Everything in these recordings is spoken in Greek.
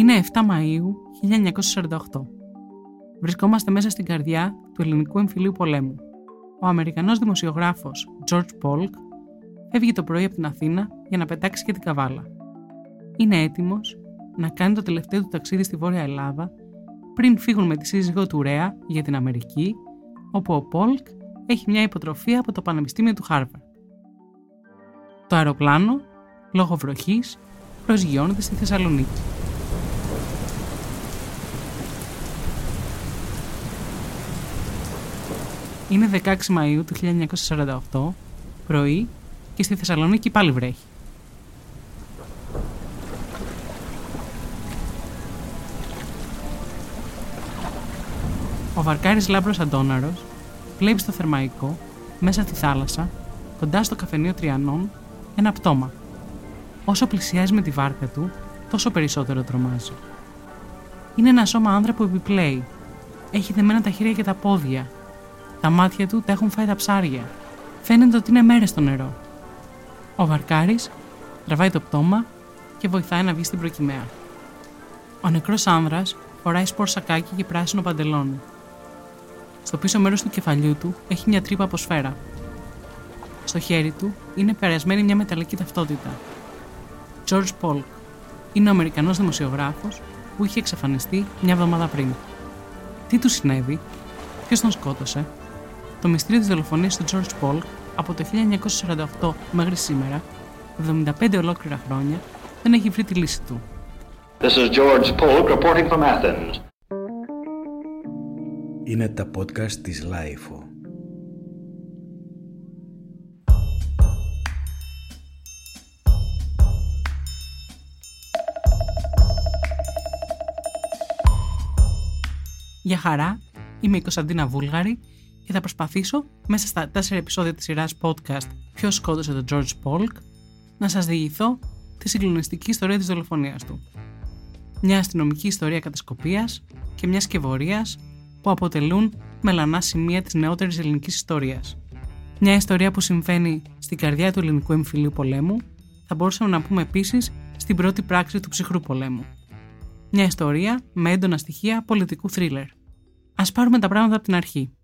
Είναι 7 Μαΐου 1948. Βρισκόμαστε μέσα στην καρδιά του ελληνικού εμφυλίου πολέμου. Ο Αμερικανός δημοσιογράφος George Polk φεύγει το πρωί από την Αθήνα για να πετάξει και την καβάλα. Είναι έτοιμος να κάνει το τελευταίο του ταξίδι στη Βόρεια Ελλάδα πριν φύγουν με τη σύζυγό του Ρέα για την Αμερική, όπου ο Πόλκ έχει μια υποτροφία από το Πανεπιστήμιο του Χάρβαρντ. Το αεροπλάνο, λόγω βροχής, προσγειώνεται στη Θεσσαλονίκη. Είναι 16 Μαΐου του 1948, πρωί και στη Θεσσαλονίκη πάλι βρέχει. Ο βαρκάρης Λάμπρος Αντώναρος βλέπει στο θερμαϊκό, μέσα στη θάλασσα, κοντά στο καφενείο Τριανών, ένα πτώμα. Όσο πλησιάζει με τη βάρκα του, τόσο περισσότερο τρομάζει. Είναι ένα σώμα άνδρα που επιπλέει. Έχει δεμένα τα χέρια και τα πόδια. Τα μάτια του τα έχουν φάει τα ψάρια. Φαίνεται ότι είναι μέρες στο νερό. Ο Βαρκάρης τραβάει το πτώμα και βοηθάει να βγει στην προκυμαία. Ο νεκρός άνδρας φοράει σπορ σακάκι και πράσινο παντελόνι. Στο πίσω μέρος του κεφαλιού του έχει μια τρύπα από σφαίρα. Στο χέρι του είναι περασμένη μια μεταλλική ταυτότητα. George Polk είναι ο Αμερικανός δημοσιογράφος που είχε εξαφανιστεί μια εβδομάδα πριν. Τι του συνέβη, ποιος τον σκότωσε, το μυστήριο της δολοφονίας του George Polk από το 1948 μέχρι σήμερα, 75 ολόκληρα χρόνια, δεν έχει βρει τη λύση του. This is George Polk reporting from Athens. Είναι τα podcast της LiFO. Για χαρά, είμαι η Κωνσταντίνα Βούλγαρη και θα προσπαθήσω μέσα στα τέσσερα επεισόδια της σειράς podcast «Ποιος σκότωσε τον George Polk» να σας διηγηθώ τη συγκλονιστική ιστορία της δολοφονίας του. Μια αστυνομική ιστορία κατασκοπίας και μιας σκευωρίας που αποτελούν μελανά σημεία της νεότερης ελληνικής ιστορίας. Μια ιστορία που συμβαίνει στην καρδιά του ελληνικού εμφυλίου πολέμου, θα μπορούσαμε να πούμε επίσης στην πρώτη πράξη του ψυχρού πολέμου. Μια ιστορία με έντονα στοιχεία πολιτικού θρίλερ. Ας πάρουμε τα πράγματα από την αρχή.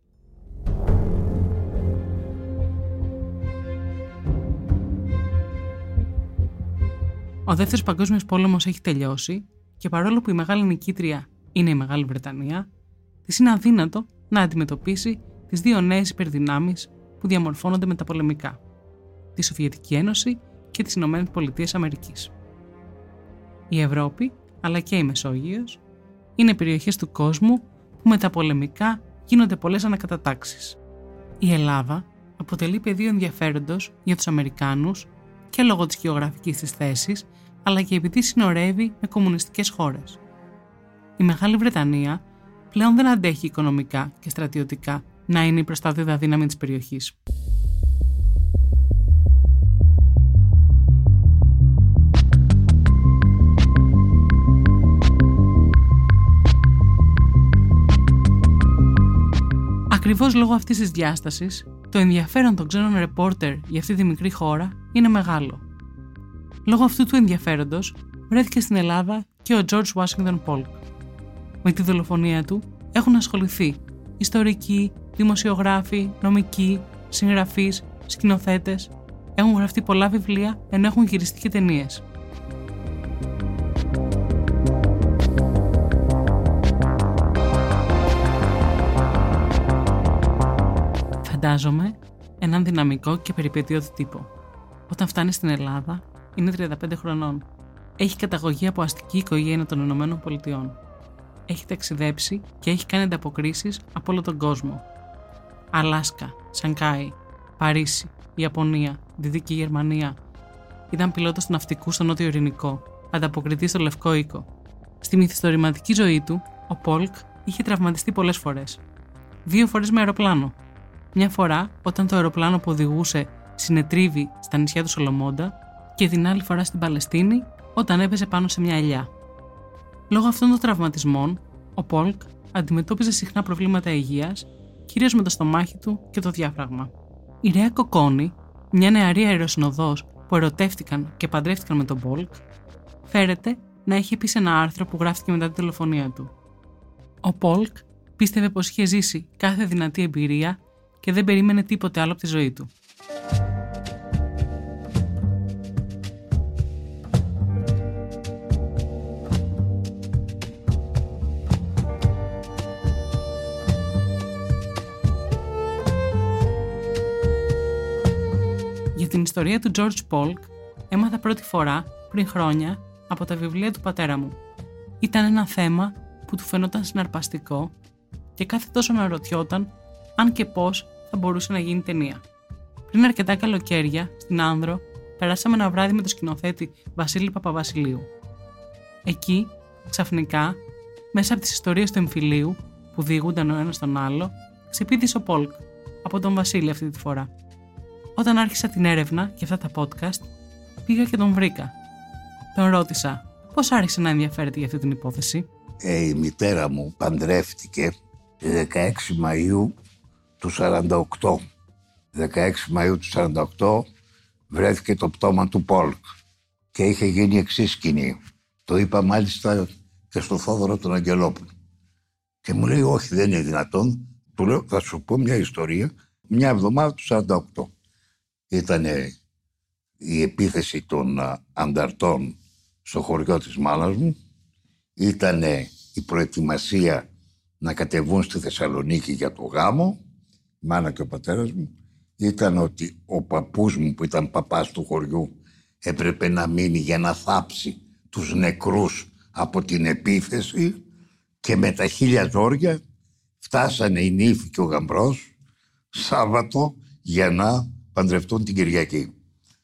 Ο δεύτερος παγκόσμιος πόλεμος έχει τελειώσει και παρόλο που η μεγάλη νικήτρια είναι η Μεγάλη Βρετανία, της είναι αδύνατο να αντιμετωπίσει τις δύο νέες υπερδυνάμεις που διαμορφώνονται με τα πολεμικά, τη Σοβιετική Ένωση και τις Ηνωμένες Πολιτείες Αμερικής. Η Ευρώπη, αλλά και η Μεσόγειος, είναι περιοχές του κόσμου που με τα πολεμικά γίνονται πολλές ανακατατάξεις. Η Ελλάδα αποτελεί πεδίο ενδιαφέροντος για τους Αμερικάνους και λόγω της γεωγραφικής της θέσης, αλλά και επειδή συνορεύει με κομμουνιστικές χώρες. Η Μεγάλη Βρετανία πλέον δεν αντέχει οικονομικά και στρατιωτικά να είναι η προστατεύοντα δύναμη της περιοχής. Ακριβώς λόγω αυτής της διάστασης, το ενδιαφέρον των ξένων ρεπόρτερ για αυτή τη μικρή χώρα είναι μεγάλο. Λόγω αυτού του ενδιαφέροντος βρέθηκε στην Ελλάδα και ο George Washington Polk. Με τη δολοφονία του έχουν ασχοληθεί ιστορικοί, δημοσιογράφοι, νομικοί, συγγραφείς, σκηνοθέτες. Έχουν γραφτεί πολλά βιβλία ενώ έχουν γυριστεί και ταινίες. Φαντάζομαι έναν δυναμικό και περιπετειώδη τύπο. Όταν φτάνει στην Ελλάδα, είναι 35 χρονών. Έχει καταγωγή από αστική οικογένεια των Ηνωμένων Πολιτειών έχει ταξιδέψει και έχει κάνει ανταποκρίσεις από όλο τον κόσμο. Αλάσκα, Σανκάι, Παρίσι, Ιαπωνία, Δυτική Γερμανία. Ήταν πιλότος του ναυτικού στο Νότιο Ειρηνικό, ανταποκριτή στο Λευκό Οίκο. Στη μυθιστορηματική ζωή του, ο Πόλκ είχε τραυματιστεί πολλές φορές. Δύο φορές με αεροπλάνο. Μια φορά όταν το αεροπλάνο που οδηγούσε συνετρίβει στα νησιά του Σολομόντα και την άλλη φορά στην Παλαιστίνη όταν έπεσε πάνω σε μια ελιά. Λόγω αυτών των τραυματισμών, ο Πόλκ αντιμετώπιζε συχνά προβλήματα υγείας, κυρίως με το στομάχι του και το διάφραγμα. Η Ρέα Κοκόνη, μια νεαρή αεροσυνοδός που ερωτεύτηκαν και παντρεύτηκαν με τον Πόλκ, φέρεται να έχει πει σε ένα άρθρο που γράφτηκε μετά τη τηλεφωνία του. Ο Πολκ πίστευε πως είχε ζήσει κάθε δυνατή εμπειρία και δεν περίμενε τίποτε άλλο από τη ζωή του. Την ιστορία του George Polk έμαθα πρώτη φορά πριν χρόνια από τα βιβλία του πατέρα μου. Ήταν ένα θέμα που του φαινόταν συναρπαστικό και κάθε τόσο να ρωτιόταν αν και πώς θα μπορούσε να γίνει ταινία. Πριν αρκετά καλοκαίρια, στην Άνδρο, περάσαμε ένα βράδυ με τον σκηνοθέτη Βασίλη Παπαβασιλείου. Εκεί, ξαφνικά, μέσα από τις ιστορίες του εμφυλίου που διηγούνταν ο ένας τον άλλο, ξεπίδησε ο Πολκ, από τον Βασίλη αυτή τη φορά. Όταν άρχισα την έρευνα για αυτά τα podcast, πήγα και τον βρήκα. Τον ρώτησα πώς άρχισε να ενδιαφέρεται για αυτή την υπόθεση; Ε, η μητέρα μου παντρεύτηκε 16 Μαΐου του 48. 16 Μαΐου του 48 βρέθηκε το πτώμα του Πόλκ και είχε γίνει εξή σκηνή. Το είπα μάλιστα και στο Θόδωρο τον Αγγελόπουλο. Και μου λέει όχι δεν είναι δυνατόν. Του λέω θα σου πω μια ιστορία μια εβδομάδα του 48. Ήταν η επίθεση των ανταρτών στο χωριό της μάνας μου. Ήταν η προετοιμασία να κατεβούν στη Θεσσαλονίκη για το γάμο, η μάνα και ο πατέρας μου, ήταν ότι ο παππούς μου που ήταν παπάς του χωριού έπρεπε να μείνει για να θάψει τους νεκρούς από την επίθεση και με τα χίλια ζόρια φτάσανε η νύφη και ο γαμπρός Σάββατο για να παντρευτούν την Κυριακή.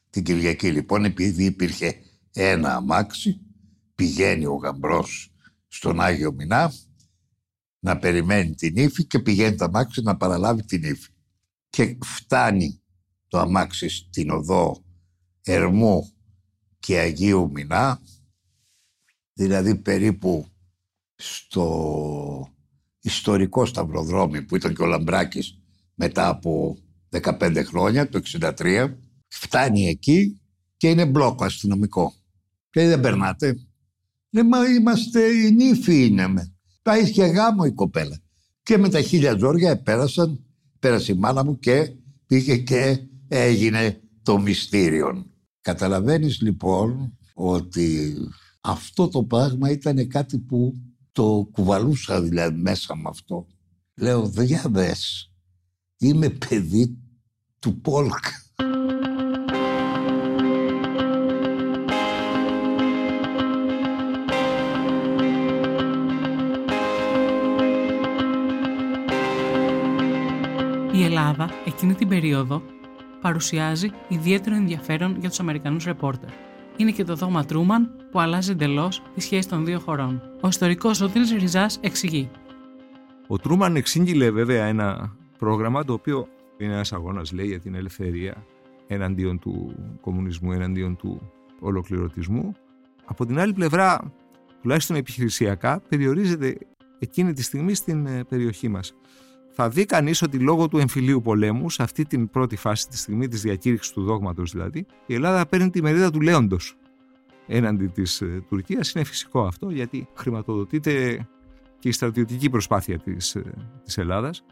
Την Κυριακή λοιπόν επειδή υπήρχε ένα αμάξι πηγαίνει ο γαμπρός στον Άγιο Μινά να περιμένει την ύφη και πηγαίνει το αμάξι να παραλάβει την ύφη. Και φτάνει το αμάξι στην οδό Ερμού και Αγίου Μινά, δηλαδή περίπου στο ιστορικό σταυροδρόμι που ήταν και ο Λαμπράκης μετά από 15 χρόνια, το 63, φτάνει εκεί και είναι μπλόκο αστυνομικό. Και δεν περνάτε. Λέει, μα είμαστε, η νύφη είναι με. Πάει και γάμο η κοπέλα. Και με τα χίλια ζόρια πέρασαν, πέρασε η μάνα μου και πήγε και έγινε το μυστήριο. Καταλαβαίνεις λοιπόν ότι αυτό το πράγμα ήταν κάτι που το κουβαλούσα δηλαδή μέσα με αυτό. Λέω, για δες, είμαι παιδί του Πόλκ. Η Ελλάδα εκείνη την περίοδο παρουσιάζει ιδιαίτερο ενδιαφέρον για τους Αμερικανούς ρεπόρτερ. Είναι και το δόγμα Τρούμαν που αλλάζει εντελώς τη σχέση των δύο χωρών. Ο ιστορικός Σωτήρης Ριζάς εξηγεί. Ο Τρούμαν εξήγηλε βέβαια ένα πρόγραμμα το οποίο είναι ένας αγώνας, λέει, για την ελευθερία εναντίον του κομμουνισμού, εναντίον του ολοκληρωτισμού. Από την άλλη πλευρά, τουλάχιστον επιχειρησιακά, περιορίζεται εκείνη τη στιγμή στην ε, περιοχή μας θα δει κανείς ότι λόγω του εμφυλίου πολέμου, σε αυτή την πρώτη φάση, τη στιγμή της διακήρυξης του δόγματος δηλαδή, η Ελλάδα παίρνει τη μερίδα του λέοντος έναντι της ε, Τουρκίας. Είναι φυσικό αυτό, γιατί χρηματοδοτείται και η στρατιωτική προσπάθεια της της ε, Ελλάδας.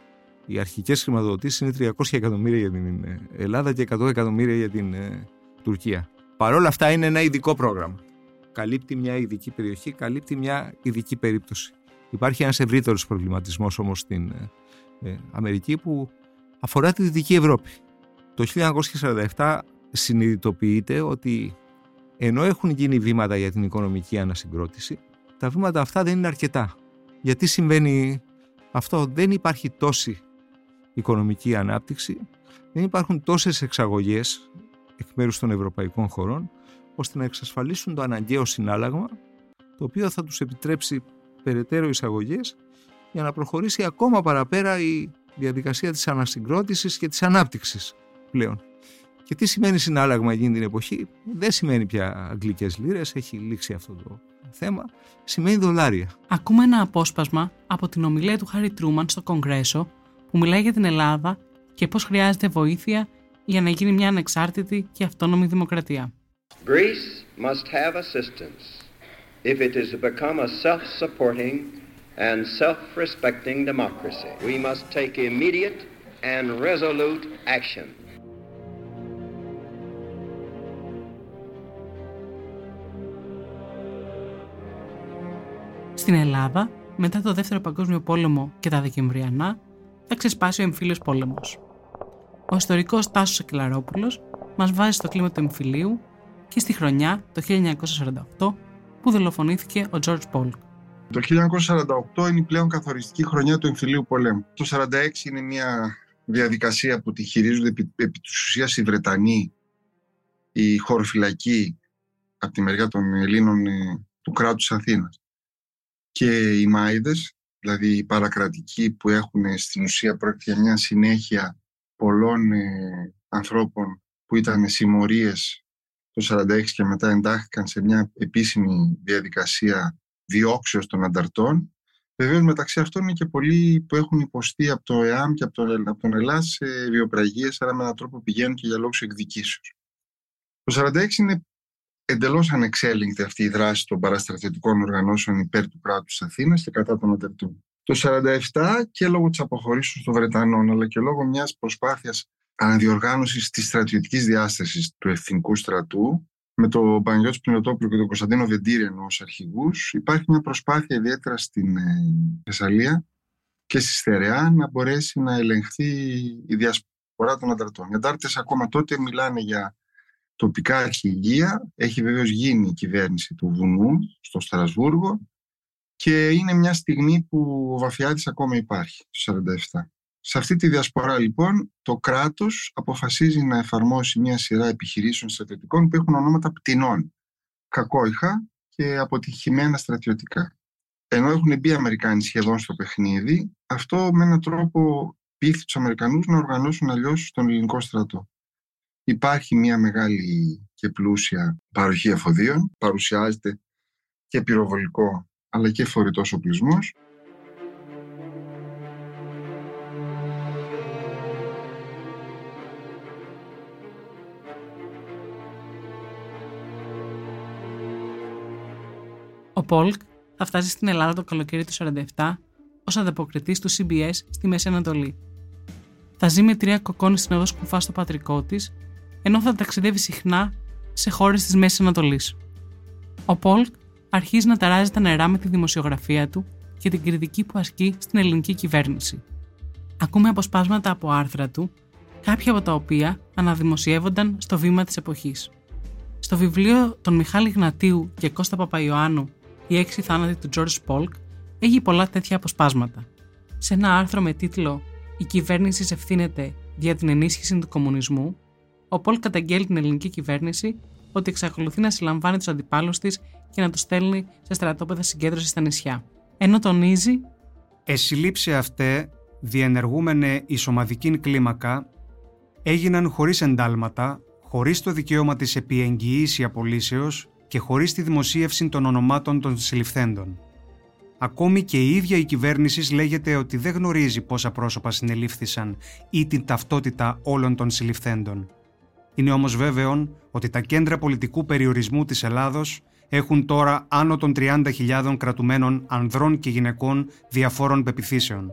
Οι αρχικές χρηματοδοτήσεις είναι 300 εκατομμύρια για την ε, Ελλάδα και 100 εκατομμύρια για την Τουρκία. Παρ' όλα αυτά είναι ένα ειδικό πρόγραμμα. Καλύπτει μια ειδική περιοχή, καλύπτει μια ειδική περίπτωση. Υπάρχει ένας ευρύτερος προβληματισμός όμως στην ε, Αμερική που αφορά τη Δυτική Ευρώπη. Το 1947 συνειδητοποιείται ότι ενώ έχουν γίνει βήματα για την οικονομική ανασυγκρότηση, τα βήματα αυτά δεν είναι αρκετά. Γιατί συμβαίνει αυτό, δεν υπάρχει τόση οικονομική ανάπτυξη, δεν υπάρχουν τόσες εξαγωγές εκ μέρους των ευρωπαϊκών χωρών, ώστε να εξασφαλίσουν το αναγκαίο συνάλλαγμα, το οποίο θα τους επιτρέψει περαιτέρω εισαγωγές για να προχωρήσει ακόμα παραπέρα η διαδικασία της ανασυγκρότησης και της ανάπτυξης πλέον. Και τι σημαίνει συνάλλαγμα εκείνη την εποχή, δεν σημαίνει πια αγγλικές λίρες, έχει λήξει αυτό το θέμα, σημαίνει δολάρια. Ακούμε ένα απόσπασμα από την ομιλία του Χάρι Τρούμαν στο Κογκρέσο που μιλάει για την Ελλάδα και πώς χρειάζεται βοήθεια για να γίνει μια ανεξάρτητη και αυτόνομη δημοκρατία. Greece must have assistance if it is to become a self-supporting and self-respecting democracy. We must take immediate and resolute action. Στην Ελλάδα, μετά το Δεύτερο Παγκόσμιο Πόλεμο και τα Δεκεμβριανά, θα ξεσπάσει ο εμφύλιος πόλεμος. Ο ιστορικός Τάσος Ακελαρόπουλος μας βάζει στο κλίμα του εμφυλίου και στη χρονιά το 1948 που δολοφονήθηκε ο George Πολκ. Το 1948 είναι η πλέον καθοριστική χρονιά του εμφυλίου πολέμου. Το 1946 είναι μια διαδικασία που τη χειρίζονται επί, επί της ουσίας οι Βρετανοί, οι χωροφυλακοί από τη μεριά των Ελλήνων ε, του κράτους Αθήνας και οι Μάιδες, δηλαδή οι παρακρατικοί που έχουν στην ουσία πρόκειται για μια συνέχεια πολλών ε, ανθρώπων που ήταν συμμορίες το 1946 και μετά εντάχθηκαν σε μια επίσημη διαδικασία διώξεως των ανταρτών. Βεβαίως μεταξύ αυτών είναι και πολλοί που έχουν υποστεί από το ΕΑΜ και από τον, από τον ΕΛΑ σε βιοπραγίες, αλλά με έναν τρόπο πηγαίνουν και για λόγους εκδικήσεως. Το 1946 είναι εντελώς ανεξέλεγκτη αυτή η δράση των παραστρατιωτικών οργανώσεων υπέρ του κράτους Αθήνας και κατά των ανταρτών. Το 1947 και λόγω της αποχωρήσεως των Βρετανών, αλλά και λόγω μιας προσπάθειας αναδιοργάνωσης της στρατιωτικής διάστασης του εθνικού στρατού, με τον Παναγιώτης Πινωτόπουλο και τον Κωνσταντίνο Βεντήριανο ως αρχηγούς, υπάρχει μια προσπάθεια ιδιαίτερα στην ε, Θεσσαλία και στη Στερεά να μπορέσει να ελεγχθεί η διασπορά των ανταρτών. Οι αντάρτες ακόμα τότε μιλάνε για τοπικά αρχηγεία. Έχει βεβαίως γίνει η κυβέρνηση του Βουνού στο Στρασβούργο και είναι μια στιγμή που ο Βαφιάδης ακόμα υπάρχει, το 1947. Σε αυτή τη διασπορά λοιπόν το κράτος αποφασίζει να εφαρμόσει μια σειρά επιχειρήσεων στρατιωτικών που έχουν ονόματα πτηνών, κακόιχα και αποτυχημένα στρατιωτικά. Ενώ έχουν μπει οι Αμερικάνοι σχεδόν στο παιχνίδι, αυτό με έναν τρόπο πείθει τους Αμερικανούς να οργανώσουν αλλιώς τον ελληνικό στρατό. Υπάρχει μια μεγάλη και πλούσια παροχή εφοδίων, παρουσιάζεται και πυροβολικό αλλά και φορητός οπλισμός Ο Πολκ θα φτάσει στην Ελλάδα το καλοκαίρι του 47 ως ανταποκριτής του CBS στη Μέση Ανατολή. Θα ζει με τρία κοκκόνη στην οδός Σκουφά στο πατρικό της, ενώ θα ταξιδεύει συχνά σε χώρες της Μέσης Ανατολής. Ο Πολκ αρχίζει να ταράζει τα νερά με τη δημοσιογραφία του και την κριτική που ασκεί στην ελληνική κυβέρνηση. Ακούμε αποσπάσματα από άρθρα του, κάποια από τα οποία αναδημοσιεύονταν στο βήμα της εποχής. Στο βιβλίο των Μιχάλη Γνατίου και Κώστα Παπαϊωάννου οι έξι θάνατοι του George Polk έχει πολλά τέτοια αποσπάσματα. Σε ένα άρθρο με τίτλο Η κυβέρνηση ευθύνεται για την ενίσχυση του κομμουνισμού, ο Πολ καταγγέλει την ελληνική κυβέρνηση ότι εξακολουθεί να συλλαμβάνει τους αντιπάλους της και να τους στέλνει σε στρατόπεδα συγκέντρωσης στα νησιά. Ενώ τονίζει. Εσυλλήψει αυτέ, διενεργούμενε η σωματική κλίμακα, έγιναν χωρίς εντάλματα, χωρίς το δικαίωμα της επιεγγυήση απολύσεως και χωρίς τη δημοσίευση των ονομάτων των συλληφθέντων. Ακόμη και η ίδια η κυβέρνησης λέγεται ότι δεν γνωρίζει πόσα πρόσωπα συνελήφθησαν ή την ταυτότητα όλων των συλληφθέντων. Είναι όμως βέβαιο ότι τα κέντρα πολιτικού περιορισμού της Ελλάδος έχουν τώρα άνω των 30.000 κρατουμένων ανδρών και γυναικών διαφόρων πεπιθήσεων.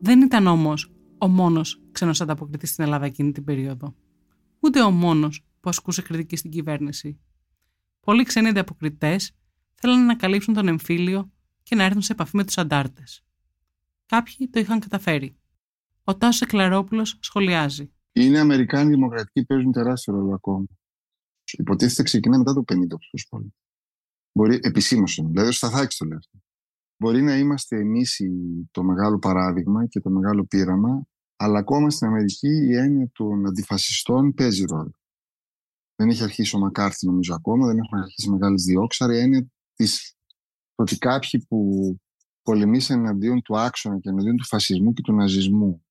Δεν ήταν όμως ο μόνος ξένος ανταποκριτής στην Ελλάδα εκείνη την περίοδο. Ούτε ο μόνος που ασκούσε κριτική στην κυβέρνηση. Πολλοί ξένοι ανταποκριτές θέλανε να καλύψουν τον εμφύλιο και να έρθουν σε επαφή με τους αντάρτες. Κάποιοι το είχαν καταφέρει. Ο Τάσος Εκλαρόπουλος σχολιάζει. Είναι Αμερικάνοι δημοκρατικοί παίζουν τεράστιο ρόλο ακόμα. Υποτίθεται ξεκινά μετά το 50 ο Μπορεί επισήμως, δηλαδή ο Σταθάκης το λέει αυτό. Μπορεί να είμαστε εμείς το μεγάλο παράδειγμα και το μεγάλο πείραμα, αλλά ακόμα στην Αμερική η έννοια των αντιφασιστών παίζει ρόλο. Δεν έχει αρχίσει ο Μακάρθι νομίζω ακόμα, δεν έχουν αρχίσει μεγάλες διώξεις, αλλά η έννοια της, ότι κάποιοι που πολεμήσαν εναντίον του άξονα και εναντίον του φασισμού και του ναζισμού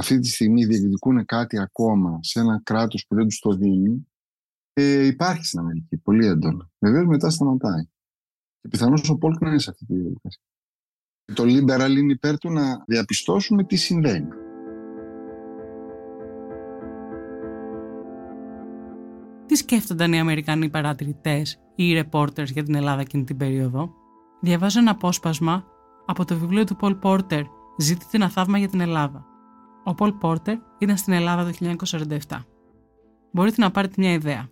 αυτή τη στιγμή διεκδικούν κάτι ακόμα σε ένα κράτος που δεν τους το δίνει, ε, υπάρχει στην Αμερική πολύ έντονα. Βεβαίως μετά σταματάει. Και πιθανώς ο Πόλκ να είναι σε αυτή τη διαδικασία. Το liberal είναι υπέρ του να διαπιστώσουμε τι συμβαίνει. Σκέφτονταν οι Αμερικανοί παρατηρητές ή οι reporters για την Ελλάδα εκείνη την περίοδο, διαβάζω ένα απόσπασμα από το βιβλίο του Πολ Πόρτερ «Ζήτητε ένα θαύμα για την Ελλάδα». Ο Πολ Πόρτερ ήταν στην Ελλάδα το 1947. Μπορείτε να πάρετε μια ιδέα.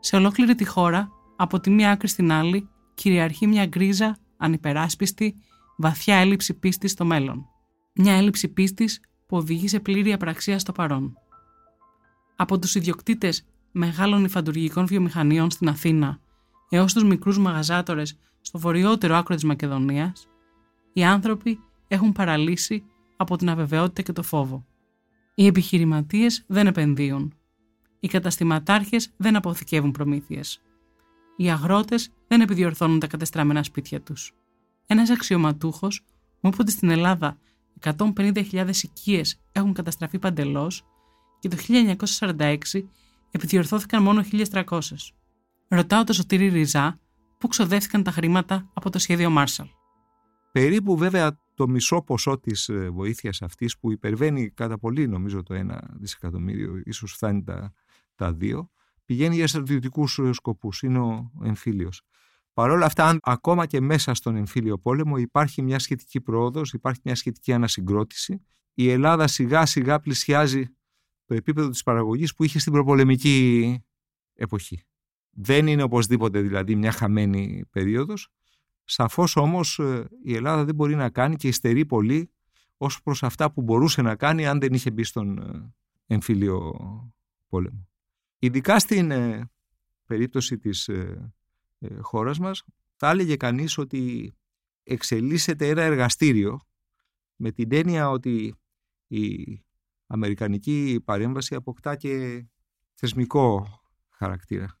Σε ολόκληρη τη χώρα, από τη μία άκρη στην άλλη, κυριαρχεί μια γκρίζα, ανυπεράσπιστη, βαθιά έλλειψη πίστης στο μέλλον. Μια έλλειψη πίστης που οδηγεί σε πλήρη απραξία στο παρόν. Από τους ιδιοκτήτες μεγάλων υφαντουργικών βιομηχανιών στην Αθήνα έως τους μικρούς μαγαζάτορες στο βορειότερο άκρο της Μακεδονίας, οι άνθρωποι έχουν παραλύσει από την αβεβαιότητα και το φόβο. Οι επιχειρηματίες δεν επενδύουν. Οι καταστηματάρχες δεν αποθηκεύουν προμήθειες. Οι αγρότες δεν επιδιορθώνουν τα κατεστραμμένα σπίτια τους. Ένας αξιωματούχος μου είπε ότι στην Ελλάδα 150.000 οικίες έχουν καταστραφεί παντελώς και το 1946 επιδιορθώθηκαν μόνο 1.300. Ρωτάω το Σωτήρη Ριζά πού ξοδεύτηκαν τα χρήματα από το σχέδιο Marshall. Περίπου βέβαια το μισό ποσό της ε, βοήθειας αυτής που υπερβαίνει κατά πολύ νομίζω το ένα δισεκατομμύριο, ίσως φτάνει τα, τα δύο, πηγαίνει για στρατιωτικούς ε, σκοπούς, είναι ο εμφύλιος. Παρ' όλα αυτά, αν ακόμα και μέσα στον εμφύλιο πόλεμο υπάρχει μια σχετική πρόοδος, υπάρχει μια σχετική ανασυγκρότηση, η Ελλάδα σιγά σιγά πλησιάζει το επίπεδο της παραγωγής που είχε στην προπολεμική εποχή. Δεν είναι οπωσδήποτε δηλαδή μια χαμένη περίοδος. Σαφώς όμως ε, η Ελλάδα δεν μπορεί να κάνει και υστερεί πολύ ως προς αυτά που μπορούσε να κάνει αν δεν είχε μπει στον ε, εμφύλιο πόλεμο. Ειδικά στην ε, περίπτωση της χώρας μας θα έλεγε κανείς ότι εξελίσσεται ένα εργαστήριο με την έννοια ότι η αμερικανική παρέμβαση αποκτά και θεσμικό χαρακτήρα.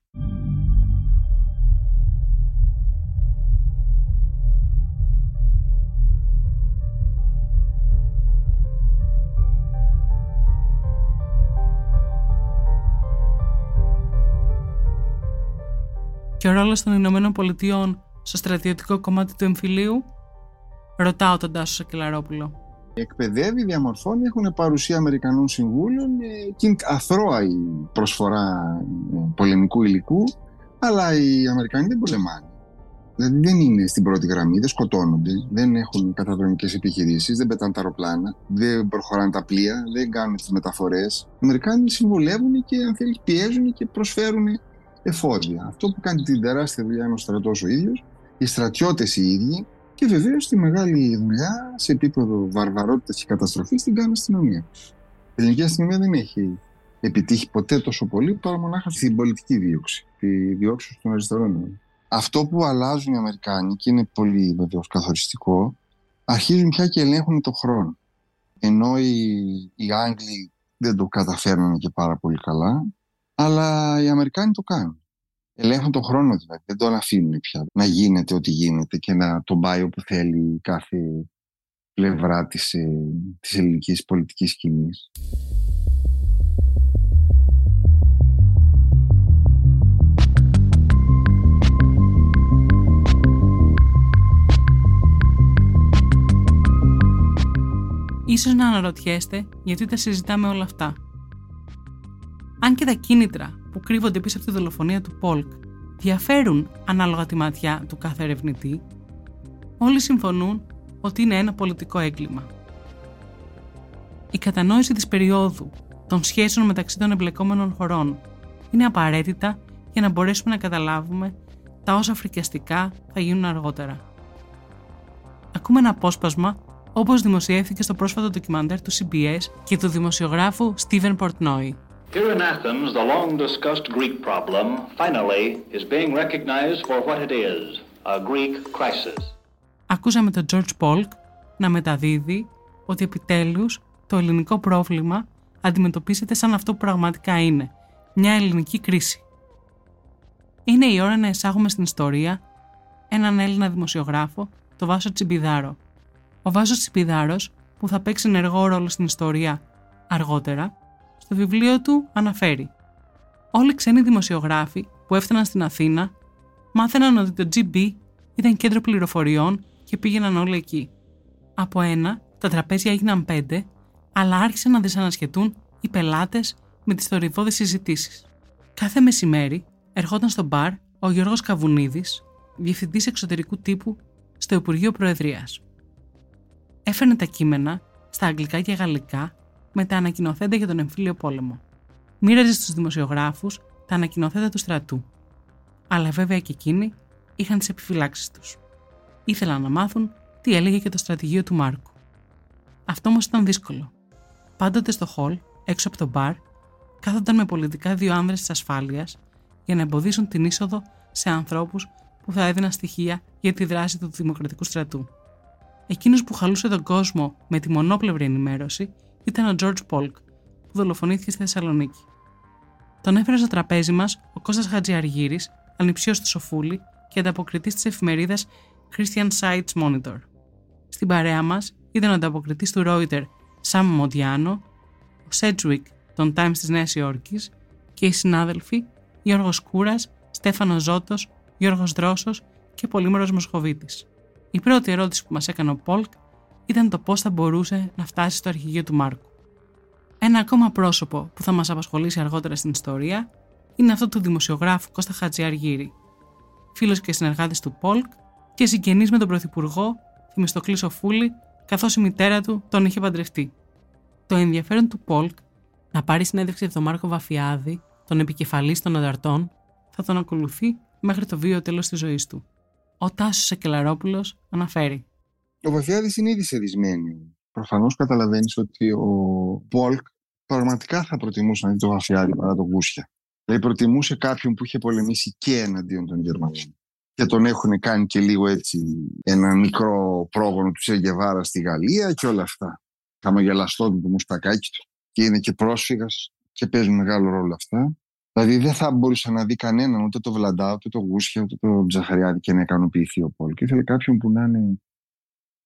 Και ο ρόλος των Ηνωμένων Πολιτειών στο στρατιωτικό κομμάτι του εμφυλίου, ρωτάω τον Τάσο Σακελαρόπουλο εκπαιδεύει, διαμορφώνει, έχουν παρουσία Αμερικανών συμβούλων ε, και είναι αθρώα η προσφορά ε, πολεμικού υλικού, αλλά οι Αμερικανοί δεν πολεμάνε. Δηλαδή δεν είναι στην πρώτη γραμμή, δεν σκοτώνονται, δεν έχουν καταδρομικές επιχειρήσεις, δεν πετάνε τα αεροπλάνα, δεν προχωράνε τα πλοία, δεν κάνουν τις μεταφορές. Οι Αμερικάνοι συμβουλεύουν και αν θέλει πιέζουν και προσφέρουν εφόδια. Αυτό που κάνει την τεράστια δουλειά είναι ο στρατός ο ίδιος, οι στρατιώτες οι ίδιοι, και βεβαίως τη μεγάλη δουλειά σε επίπεδο βαρβαρότητας και καταστροφής την κάνει η αστυνομία. Η ελληνική αστυνομία δεν έχει επιτύχει ποτέ τόσο πολύ παρά μονάχα στην πολιτική δίωξη, τη διώξη των αριστερών. Αυτό που αλλάζουν οι Αμερικάνοι και είναι πολύ βεβαίως καθοριστικό, αρχίζουν πια και ελέγχουν το χρόνο. Ενώ οι, οι Άγγλοι δεν το καταφέρνουν και πάρα πολύ καλά, αλλά οι Αμερικάνοι το κάνουν. Ελέγχουν τον χρόνο δηλαδή. Δεν τον αφήνουν πια να γίνεται ό,τι γίνεται και να τον πάει όπου θέλει κάθε πλευρά της, ε, της ελληνικής πολιτικής σκηνής. Ίσως να αναρωτιέστε γιατί τα συζητάμε όλα αυτά. Αν και τα κίνητρα που κρύβονται πίσω από τη δολοφονία του Πολκ διαφέρουν ανάλογα τη ματιά του κάθε ερευνητή, όλοι συμφωνούν ότι είναι ένα πολιτικό έγκλημα. Η κατανόηση της περίοδου των σχέσεων μεταξύ των εμπλεκόμενων χωρών είναι απαραίτητα για να μπορέσουμε να καταλάβουμε τα όσα φρικιαστικά θα γίνουν αργότερα. Ακούμε ένα απόσπασμα όπως δημοσιεύθηκε στο πρόσφατο ντοκιμαντέρ του CBS και του δημοσιογράφου Steven Portnoy Here in Athens, the long discussed Greek problem finally is being recognized for what it is a Greek crisis. Ακούσαμε τον George Polk να μεταδίδει ότι επιτέλους το ελληνικό πρόβλημα αντιμετωπίζεται σαν αυτό που πραγματικά είναι, μια ελληνική κρίση. Είναι η ώρα να εισάγουμε στην ιστορία έναν Έλληνα δημοσιογράφο, το Βάσο Τσιμπιδάρο. Ο Βάσος Τσιμπιδάρος, που θα παίξει ενεργό ρόλο στην ιστορία αργότερα, στο βιβλίο του αναφέρει Όλοι οι ξένοι δημοσιογράφοι που έφταναν στην Αθήνα μάθαιναν ότι το GB ήταν κέντρο πληροφοριών και πήγαιναν όλοι εκεί. Από ένα, τα τραπέζια έγιναν πέντε, αλλά άρχισαν να δυσανασχετούν οι πελάτες με τις θορυβόδε συζητήσεις. Κάθε μεσημέρι ερχόταν στο μπαρ ο Γιώργος Καβουνίδης, διευθυντής εξωτερικού τύπου στο Υπουργείο Προεδρίας. Έφερνε τα κείμενα στα αγγλικά και γαλλικά με τα ανακοινοθέντα για τον εμφύλιο πόλεμο. Μοίραζε στους δημοσιογράφους τα ανακοινοθέντα του στρατού. Αλλά βέβαια και εκείνοι είχαν τις επιφυλάξεις τους. Ήθελαν να μάθουν τι έλεγε και το στρατηγείο του Μάρκου. Αυτό όμως ήταν δύσκολο. Πάντοτε στο χολ, έξω από το μπαρ, κάθονταν με πολιτικά δύο άνδρες της ασφάλειας για να εμποδίσουν την είσοδο σε ανθρώπους που θα έδιναν στοιχεία για τη δράση του Δημοκρατικού στρατού. Εκείνος που χαλούσε τον κόσμο με τη μονόπλευρη ενημέρωση ήταν ο George Polk, που δολοφονήθηκε στη Θεσσαλονίκη. Τον έφερε στο τραπέζι μας ο Κώστας Χατζιαργύρης, ανυψιό του Σοφούλη και ανταποκριτής της εφημερίδας Christian Sites Monitor. Στην παρέα μας ήταν ο ανταποκριτής του Reuters Sam Μοντιάνο, ο Sedgwick των Times της Νέας Υόρκης και οι συνάδελφοι Γιώργος Κούρας, Στέφανος Ζώτος, Γιώργος Δρόσος και Πολύμερος Μοσχοβίτης. Η πρώτη ερώτηση που μας έκανε ο Πολκ ήταν το πώς θα μπορούσε να φτάσει στο αρχηγείο του Μάρκου. Ένα ακόμα πρόσωπο που θα μας απασχολήσει αργότερα στην ιστορία είναι αυτό του δημοσιογράφου Κώστα Χατζιαργύρη, φίλος και συνεργάτης του Πολκ και συγγενής με τον Πρωθυπουργό Θημιστοκλής Σοφούλη, καθώς η μητέρα του τον είχε παντρευτεί. Το ενδιαφέρον του Πολκ να πάρει συνέντευξη από τον Μάρκο Βαφιάδη, τον επικεφαλής των Ανταρτών, θα τον ακολουθεί μέχρι το βίο τέλος της ζωής του. Ο Τάσος Ακελαρόπουλο αναφέρει. Ο Βαφιάδη είναι ήδη σεδισμένη. Προφανώς καταλαβαίνεις ότι ο Πολκ πραγματικά θα προτιμούσε να δει το Βαφιάδη παρά τον Γούσια. Δηλαδή προτιμούσε κάποιον που είχε πολεμήσει και εναντίον των Γερμανών. Και τον έχουν κάνει και λίγο έτσι ένα μικρό πρόγονο του Σεγγεβάρα στη Γαλλία και όλα αυτά. Χαμογελαστό του μουστακάκι του. Και είναι και πρόσφυγας και παίζουν μεγάλο ρόλο αυτά. Δηλαδή δεν θα μπορούσε να δει κανέναν ούτε το Βλαντά, ούτε το Γούσια, ούτε το Τζαχαριάδη και να ικανοποιηθεί ο Πολ. Και ήθελε κάποιον που να είναι.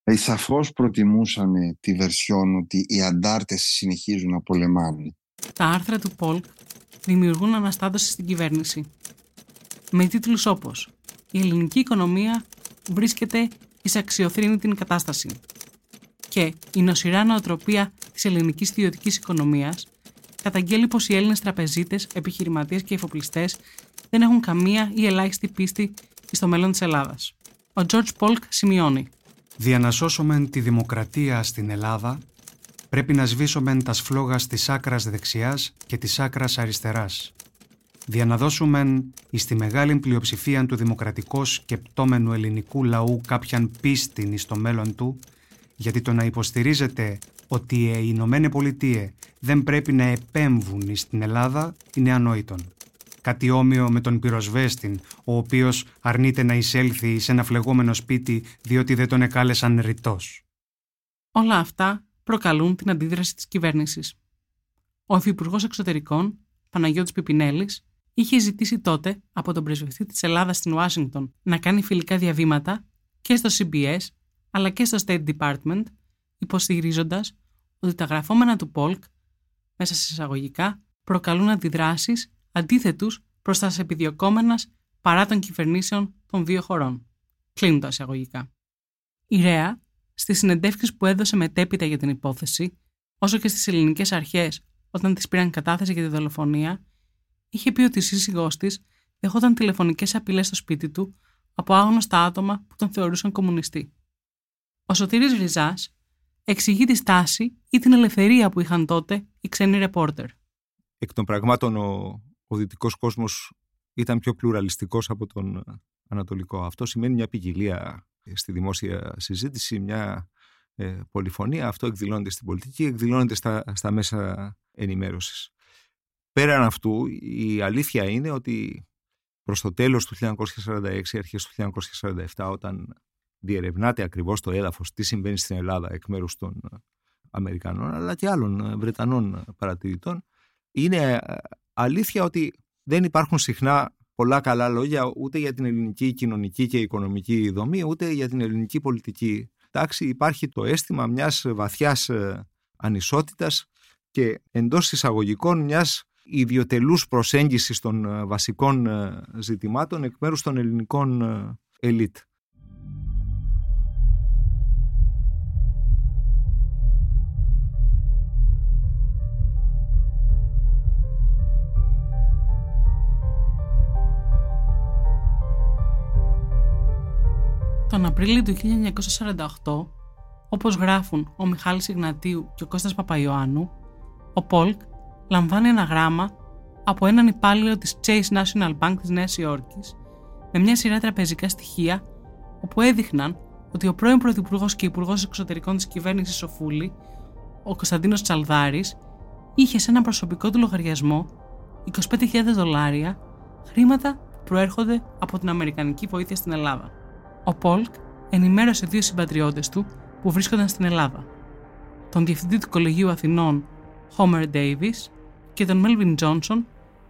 Δηλαδή, σαφώς προτιμούσαν τη βερσιόν ότι οι αντάρτες συνεχίζουν να πολεμάνε. Τα άρθρα του Πολκ δημιουργούν αναστάτωση στην κυβέρνηση. Με τίτλους όπως «Η ελληνική οικονομία βρίσκεται εις αξιοθρύνητη κατάσταση» και «Η νοσηρά νοοτροπία της ελληνικής ιδιωτικής οικονομίας» καταγγέλει πως οι Έλληνες τραπεζίτες, επιχειρηματίες και εφοπλιστές δεν έχουν καμία ή ελάχιστη πίστη στο μέλλον της Ελλάδας. Ο George Polk σημειώνει. Δια να σώσομεν τη δημοκρατία στην Ελλάδα, πρέπει να σβήσομεν τα σφλόγα τη άκρας δεξιάς και της άκρας αριστεράς. Δια να δώσομεν εις τη μεγάλη πλειοψηφία του δημοκρατικού σκεπτόμενου ελληνικού λαού κάποιαν πίστη στο μέλλον του, γιατί το να υποστηρίζεται ότι οι Ηνωμένε Πολιτείες δεν πρέπει να επέμβουν στην Ελλάδα είναι ανόητον. Κάτι όμοιο με τον πυροσβέστην, ο οποίος αρνείται να εισέλθει σε ένα φλεγόμενο σπίτι διότι δεν τον εκάλεσαν ρητός. Όλα αυτά προκαλούν την αντίδραση της κυβέρνησης. Ο Υφυπουργός Εξωτερικών, Παναγιώτης Πιπινέλης, είχε ζητήσει τότε από τον πρεσβευτή της Ελλάδας στην Ουάσιγκτον να κάνει φιλικά διαβήματα και στο CBS αλλά και στο State Department, υποστηρίζοντας ότι τα γραφόμενα του Πολκ, μέσα σε εισαγωγικά, προκαλούν αντιδράσεις αντίθετους προς τα επιδιωκόμενα παρά των κυβερνήσεων των δύο χωρών. Κλείνουν τα εισαγωγικά. Η ΡΕΑ, στις συνεντεύξεις που έδωσε μετέπειτα για την υπόθεση, όσο και στις ελληνικές αρχές όταν τη πήραν κατάθεση για τη δολοφονία, είχε πει ότι η σύζυγός της δεχόταν τηλεφωνικές απειλές στο σπίτι του από άγνωστα άτομα που τον θεωρούσαν κομμουνιστή. Ο Σωτήρης Ριζάς εξηγεί τη στάση ή την ελευθερία που είχαν τότε οι ξένοι ρεπόρτερ. Εκ των πραγμάτων ο, ο δυτικός κόσμος ήταν πιο πλουραλιστικός από τον ε, ανατολικό. Αυτό σημαίνει μια ποικιλία στη δημόσια συζήτηση, μια ε, πολυφωνία. Αυτό εκδηλώνεται στην πολιτική, εκδηλώνεται στα, στα μέσα ενημέρωσης. Πέραν αυτού, η αλήθεια είναι ότι προς το τέλος του 1946, αρχές του 1947, όταν διερευνάται ακριβώς το έδαφος τι συμβαίνει στην Ελλάδα εκ μέρους των ε, Αμερικανών αλλά και άλλων ε, Βρετανών ε, παρατηρητών είναι αλήθεια ότι δεν υπάρχουν συχνά πολλά καλά λόγια ούτε για την ελληνική κοινωνική και οικονομική δομή ούτε για την ελληνική πολιτική τάξη υπάρχει το αίσθημα μιας βαθιάς ανισότητας και εντός εισαγωγικών μιας ιδιωτελούς προσέγγισης των βασικών ζητημάτων εκ μέρους των ελληνικών ελίτ. Τον Απρίλιο του 1948, όπως γράφουν ο Μιχάλης Ιγνατίου και ο Κώστας Παπαϊωάννου, ο Πολκ λαμβάνει ένα γράμμα από έναν υπάλληλο της Chase National Bank της Νέας Υόρκης με μια σειρά τραπεζικά στοιχεία όπου έδειχναν ότι ο πρώην Πρωθυπουργός και Υπουργός Εξωτερικών της κυβέρνησης Σοφούλη, ο Κωνσταντίνος Τσαλδάρης, είχε σε ένα προσωπικό του λογαριασμό 25.000 δολάρια χρήματα που προέρχονται από την Αμερικανική βοήθεια στην Ελλάδα. Ο Πολκ ενημέρωσε δύο συμπατριώτες του που βρίσκονταν στην Ελλάδα. Τον διευθυντή του Κολεγίου Αθηνών, Homer Davis, και τον Melvin Johnson,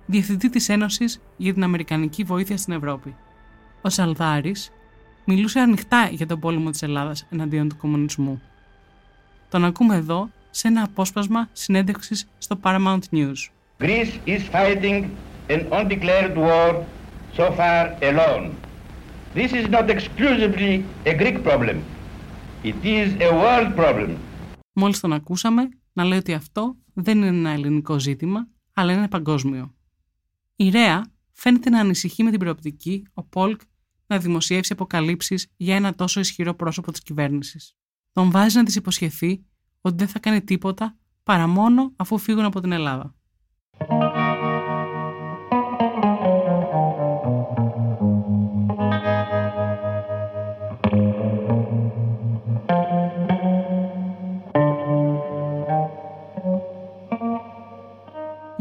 διευθυντή της Ένωσης για την Αμερικανική Βοήθεια στην Ευρώπη. Ο Σαλδάρη μιλούσε ανοιχτά για τον πόλεμο της Ελλάδας εναντίον του κομμουνισμού. Τον ακούμε εδώ σε ένα απόσπασμα συνέντευξης στο Paramount News. Greece is fighting an undeclared war so far alone. This is not exclusively a Greek problem. It is a world problem. Μόλις τον ακούσαμε να λέει ότι αυτό δεν είναι ένα ελληνικό ζήτημα, αλλά είναι παγκόσμιο. Η Ρέα φαίνεται να ανησυχεί με την προοπτική ο Πολκ να δημοσιεύσει αποκαλύψεις για ένα τόσο ισχυρό πρόσωπο της κυβέρνησης. Τον βάζει να της υποσχεθεί ότι δεν θα κάνει τίποτα παρά μόνο αφού φύγουν από την Ελλάδα.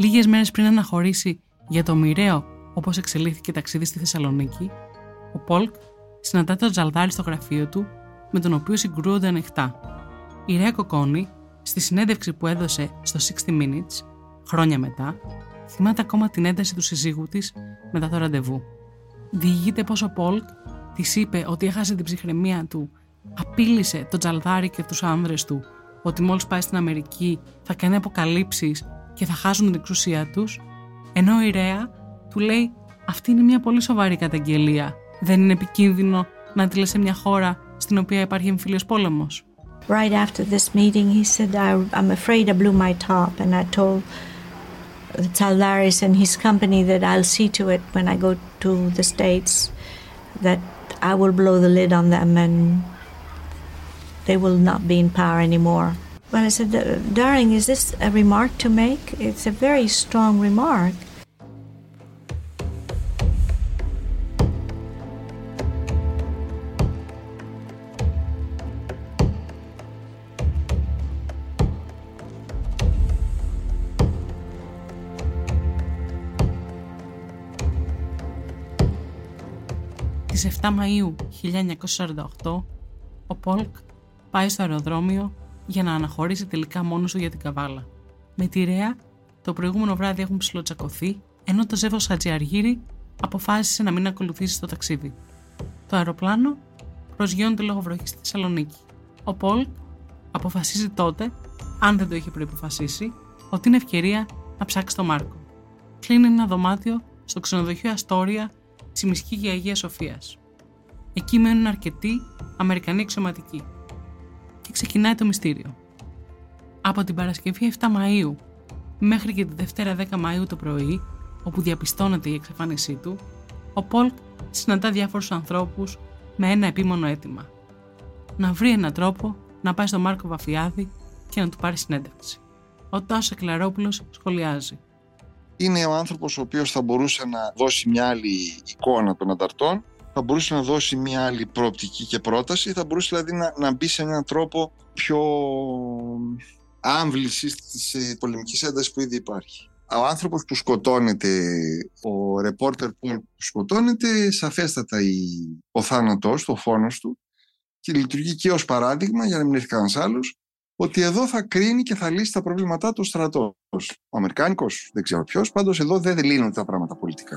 Λίγες μέρες πριν αναχωρήσει για το μοιραίο όπως εξελίχθηκε ταξίδι στη Θεσσαλονίκη, ο Πολκ συναντά τον Τζαλδάρη στο γραφείο του, με τον οποίο συγκρούονται ανοιχτά. Η Ρέα Κοκόνη, στη συνέντευξη που έδωσε στο 60 Minutes, χρόνια μετά, θυμάται ακόμα την ένταση του συζύγου της μετά το ραντεβού. Διηγείται πως ο Πολκ της είπε ότι έχασε την ψυχραιμία του, απείλησε τον Τζαλδάρη και τους άνδρες του ότι μόλις πάει στην Αμερική θα κάνει αποκαλύψεις και θα χάσουν την εξουσία του, ενώ η Ρέα του λέει αυτή είναι μια πολύ σοβαρή καταγγελία Δεν είναι επικίνδυνο να τη σε μια χώρα στην οποία υπάρχει εμφύλιος πόλεμος. Right after this meeting he said I'm afraid I blew my top and I told Taldaris and his company that I'll see to it when I go to the States that I will blow the lid on them and they will not be in power anymore. Well, I said, darling, is this a remark to make? It's a very strong remark. Στις 7 Μαΐου 1948, ο Πολκ πάει στο αεροδρόμιο για να αναχωρήσει τελικά μόνος του για την Καβάλα. Με τη Ρέα, το προηγούμενο βράδυ έχουν ψηλοτσακωθεί, ενώ το ζεύγος Χατζιαργύρη αποφάσισε να μην ακολουθήσει το ταξίδι. Το αεροπλάνο προσγειώνεται λόγω βροχής στη Θεσσαλονίκη. Ο Πολκ αποφασίζει τότε, αν δεν το είχε προποφασίσει, ότι είναι ευκαιρία να ψάξει τον Μάρκο. Κλείνει ένα δωμάτιο στο ξενοδοχείο Αστόρια Τσιμισκή για Αγία Σοφίας. Εκεί μένουν αρκετοί Αμερικανοί εξωματικοί. Και ξεκινάει το μυστήριο. Από την Παρασκευή 7 Μαΐου μέχρι και τη Δευτέρα 10 Μαΐου το πρωί, όπου διαπιστώνεται η εξαφάνισή του, ο Πολκ συναντά διάφορους ανθρώπους με ένα επίμονο αίτημα. Να βρει έναν τρόπο να πάει στον Μάρκο Βαφιάδη και να του πάρει συνέντευξη. Ο Τάσος Εκλαρόπουλος σχολιάζει είναι ο άνθρωπος ο οποίος θα μπορούσε να δώσει μια άλλη εικόνα των ανταρτών, θα μπορούσε να δώσει μια άλλη προοπτική και πρόταση, θα μπορούσε δηλαδή να, να μπει σε έναν τρόπο πιο άμβληση της ε, πολεμικής έντασης που ήδη υπάρχει. Ο άνθρωπος που σκοτώνεται, ο ρεπόρτερ που σκοτώνεται, σαφέστατα η, ο θάνατός, το φόνος του και λειτουργεί και ως παράδειγμα, για να μην έρθει κανένας άλλος, ότι εδώ θα κρίνει και θα λύσει τα προβλήματά του ο στρατός. Ο Αμερικάνικος, δεν ξέρω ποιος, πάντως εδώ δεν λύνονται τα πράγματα πολιτικά.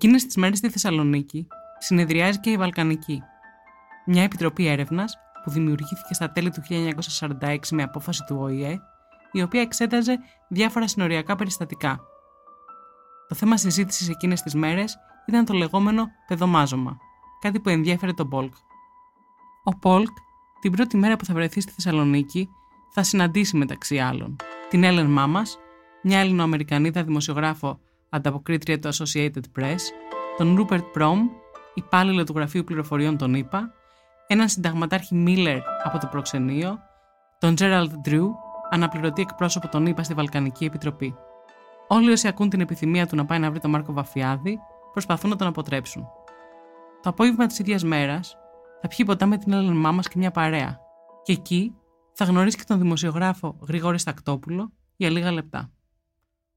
Εκείνες τις μέρες στη Θεσσαλονίκη συνεδριάζει και η Βαλκανική, μια επιτροπή έρευνας που δημιουργήθηκε στα τέλη του 1946 με απόφαση του ΟΗΕ η οποία εξέταζε διάφορα συνοριακά περιστατικά. Το θέμα συζήτησης εκείνες τις μέρες ήταν το λεγόμενο παιδομάζωμα, κάτι που ενδιέφερε τον Πολκ. Ο Πολκ την πρώτη μέρα που θα βρεθεί στη Θεσσαλονίκη θα συναντήσει μεταξύ άλλων την Έλεν Μάμας, μια Ελληνοαμερικανίδα δημοσιογράφο ανταποκρίτρια του Associated Press, τον Ρούπερτ Πρόμ, υπάλληλο του Γραφείου Πληροφοριών των ΗΠΑ, έναν συνταγματάρχη Μίλλερ από το προξενείο, τον Τζέραλντ Ντρού, αναπληρωτή εκπρόσωπο των ΗΠΑ στη Βαλκανική Επιτροπή. Όλοι όσοι ακούν την επιθυμία του να πάει να βρει τον Μάρκο Βαφιάδη προσπαθούν να τον αποτρέψουν. Το απόγευμα της ίδιας μέρας θα πιει ποτά με την Έλληνα μας και μια παρέα, και εκεί θα γνωρίσει και τον δημοσιογράφο Γρηγόρη Στακτόπουλο για λίγα λεπτά.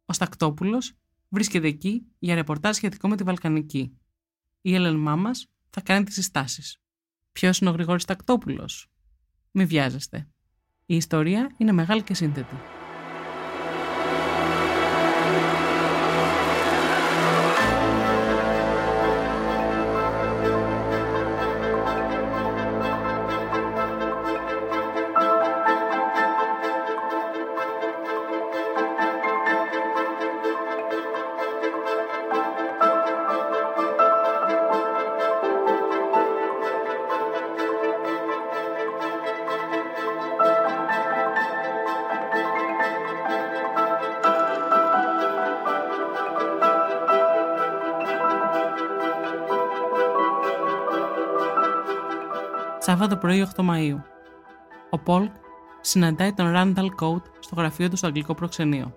Ο Στακτόπουλος βρίσκεται εκεί για ρεπορτάζ σχετικό με τη Βαλκανική. Η Έλληνα μα θα κάνει τις συστάσεις. Ποιος είναι ο Γρηγόρης Στακτόπουλο, Μην βιάζεστε. Η ιστορία είναι μεγάλη και σύνθετη. Σάββατο πρωί 8 Μαΐου. Ο Πολκ συναντάει τον Ράνταλ Κόουτ στο γραφείο του στο αγγλικό προξενείο.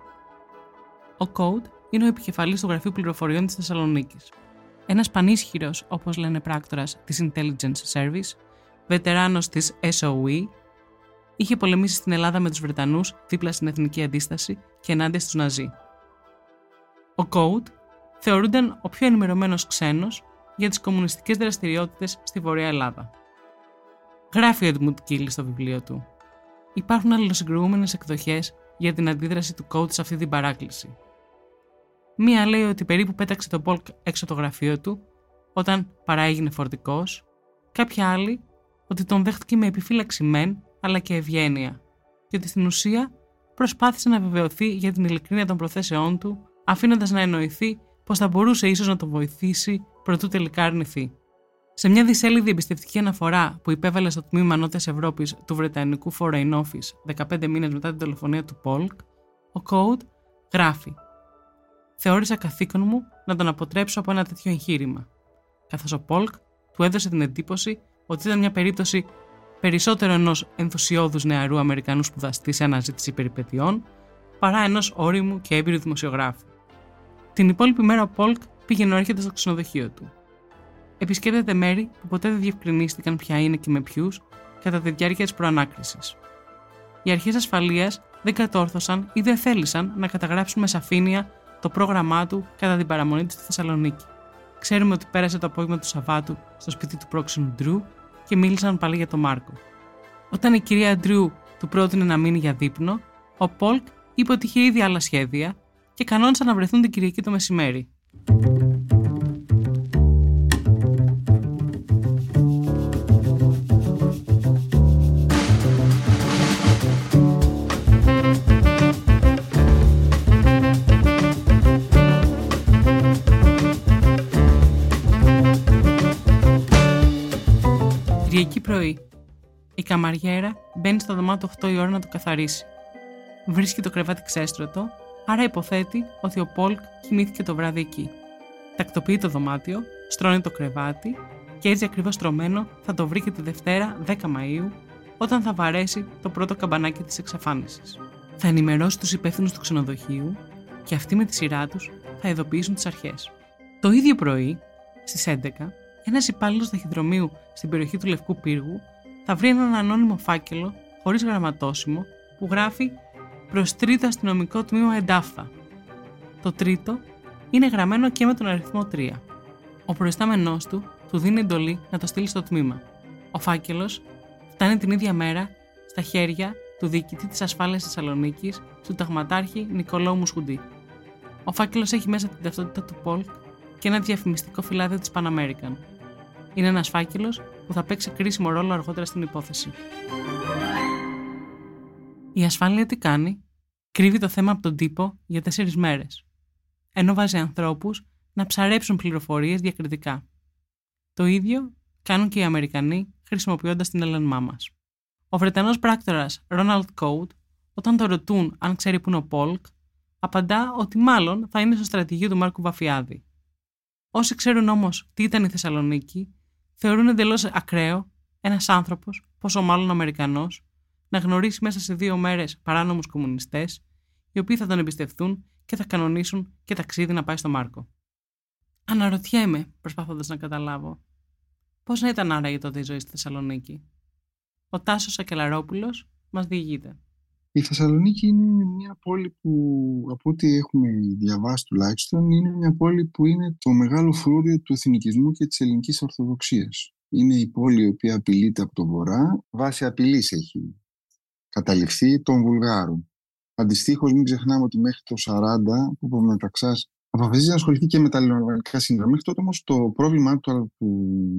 Ο Κόουτ είναι ο επικεφαλής του Γραφείου Πληροφοριών της Θεσσαλονίκης. Ένας πανίσχυρος, όπως λένε πράκτορας της Intelligence Service, βετεράνος της SOE, είχε πολεμήσει στην Ελλάδα με τους Βρετανούς δίπλα στην εθνική αντίσταση και ενάντια στους Ναζί. Ο Κόουτ θεωρούνταν ο πιο ενημερωμένος ξένος για τις κομμουνιστικές δραστηριότητες στη Βορεια Ελλάδα. Γράφει ο Edmund Κίλι στο βιβλίο του. Υπάρχουν αλληλοσυγκρουόμενε εκδοχές για την αντίδραση του coach σε αυτή την παράκληση. Μία λέει ότι περίπου πέταξε τον Πολκ έξω το γραφείο του όταν παρά φορτικός, κάποια άλλη ότι τον δέχτηκε με επιφύλαξη μεν αλλά και ευγένεια και ότι στην ουσία προσπάθησε να βεβαιωθεί για την ειλικρίνεια των προθέσεών του, αφήνοντας να εννοηθεί πως θα μπορούσε ίσως να τον βοηθήσει προτού τελικά αρνηθεί. Σε μια δισέλιδη εμπιστευτική αναφορά που υπέβαλε στο τμήμα Νότια Ευρώπης του Βρετανικού Foreign Office 15 μήνες μετά την τηλεφωνία του Πολκ, ο Κόουτ γράφει: Θεώρησα καθήκον μου να τον αποτρέψω από ένα τέτοιο εγχείρημα, καθώς ο Πολκ του έδωσε την εντύπωση ότι ήταν μια περίπτωση περισσότερο ενός ενθουσιώδους νεαρού Αμερικανού σπουδαστή σε αναζήτηση περιπετειών, παρά ενός όριμου και έμπειρου δημοσιογράφου. Την υπόλοιπη μέρα ο Πολκ πήγαινε έρχεται στο ξενοδοχείο του επισκέπτεται μέρη που ποτέ δεν διευκρινίστηκαν ποια είναι και με ποιους κατά τη διάρκεια της προανάκρισης. Οι αρχές ασφαλείας δεν κατόρθωσαν ή δεν θέλησαν να καταγράψουν με σαφήνεια το πρόγραμμά του κατά την παραμονή του στη Θεσσαλονίκη. Ξέρουμε ότι πέρασε το απόγευμα του Σαββάτου στο σπίτι του πρόξενου Ντρού και μίλησαν πάλι για τον Μάρκο. Όταν η κυρία Ντρού του πρότεινε να μείνει για δείπνο, ο Πολκ είπε ότι είχε ήδη άλλα σχέδια και κανόνισαν να βρεθούν την Κυριακή το μεσημέρι. Πρωί. Η καμαριέρα μπαίνει στο δωμάτιο 8 η ώρα να το καθαρίσει. Βρίσκει το κρεβάτι ξέστρωτο, άρα υποθέτει ότι ο Πολκ κοιμήθηκε το βράδυ εκεί. Τακτοποιεί το δωμάτιο, στρώνει το κρεβάτι και έτσι ακριβώς στρωμένο θα το βρει και τη Δευτέρα 10 Μαου, όταν θα βαρέσει το πρώτο καμπανάκι της εξαφάνισης. Θα ενημερώσει τους υπεύθυνους του ξενοδοχείου και αυτοί με τη σειρά τους θα ειδοποιήσουν τις αρχές. Το ίδιο πρωί, στις 11, ένας υπάλληλος ταχυδρομείου στην περιοχή του Λευκού Πύργου θα βρει έναν ανώνυμο φάκελο χωρίς γραμματόσημο που γράφει προς τρίτο αστυνομικό τμήμα Εντάφθα. Το τρίτο είναι γραμμένο και με τον αριθμό 3. Ο προϊστάμενός του του δίνει εντολή να το στείλει στο τμήμα. Ο φάκελος φτάνει την ίδια μέρα στα χέρια του διοικητή της ασφάλειας Θεσσαλονίκης, του ταγματάρχη Νικολάου Μουσχουντή. Ο φάκελος έχει μέσα την ταυτότητα του Πολκ και ένα διαφημιστικό φυλάδιο της Pan American, είναι ένας φάκελος που θα παίξει κρίσιμο ρόλο αργότερα στην υπόθεση. Η ασφάλεια τι κάνει, κρύβει το θέμα από τον τύπο για τέσσερις μέρες, ενώ βάζει ανθρώπους να ψαρέψουν πληροφορίες διακριτικά. Το ίδιο κάνουν και οι Αμερικανοί χρησιμοποιώντας την Έλληνά μα. Ο Βρετανός πράκτορας Ρόναλτ Κόουτ, όταν το ρωτούν αν ξέρει που είναι ο Πόλκ, απαντά ότι μάλλον θα είναι στο στρατηγείο του Μάρκου Βαφιάδη. Όσοι ξέρουν όμως τι ήταν η Θεσσαλονίκη, θεωρούν εντελώς ακραίο ένας άνθρωπος, πόσο μάλλον Αμερικανός, να γνωρίσει μέσα σε δύο μέρες παράνομους κομμουνιστές, οι οποίοι θα τον εμπιστευτούν και θα κανονίσουν και ταξίδι να πάει στο Μάρκο. Αναρωτιέμαι, προσπαθώντας να καταλάβω, πώς να ήταν άραγε τότε η ζωή στη Θεσσαλονίκη. Ο Τάσος Ακελαρόπουλος μας διηγείται. Η Θεσσαλονίκη είναι μια πόλη που, από ό,τι έχουμε διαβάσει τουλάχιστον, είναι μια πόλη που είναι το μεγάλο φρούριο του εθνικισμού και της ελληνικής ορθοδοξίας. Είναι η πόλη η οποία απειλείται από τον Βορρά, βάσει απειλής έχει καταληφθεί των Βουλγάρων. Αντιστοίχως, μην ξεχνάμε ότι μέχρι το 40, που ο Μεταξά αποφασίζει να ασχοληθεί και με τα ελληνικά σύνορα. Μέχρι τότε όμως το πρόβλημά του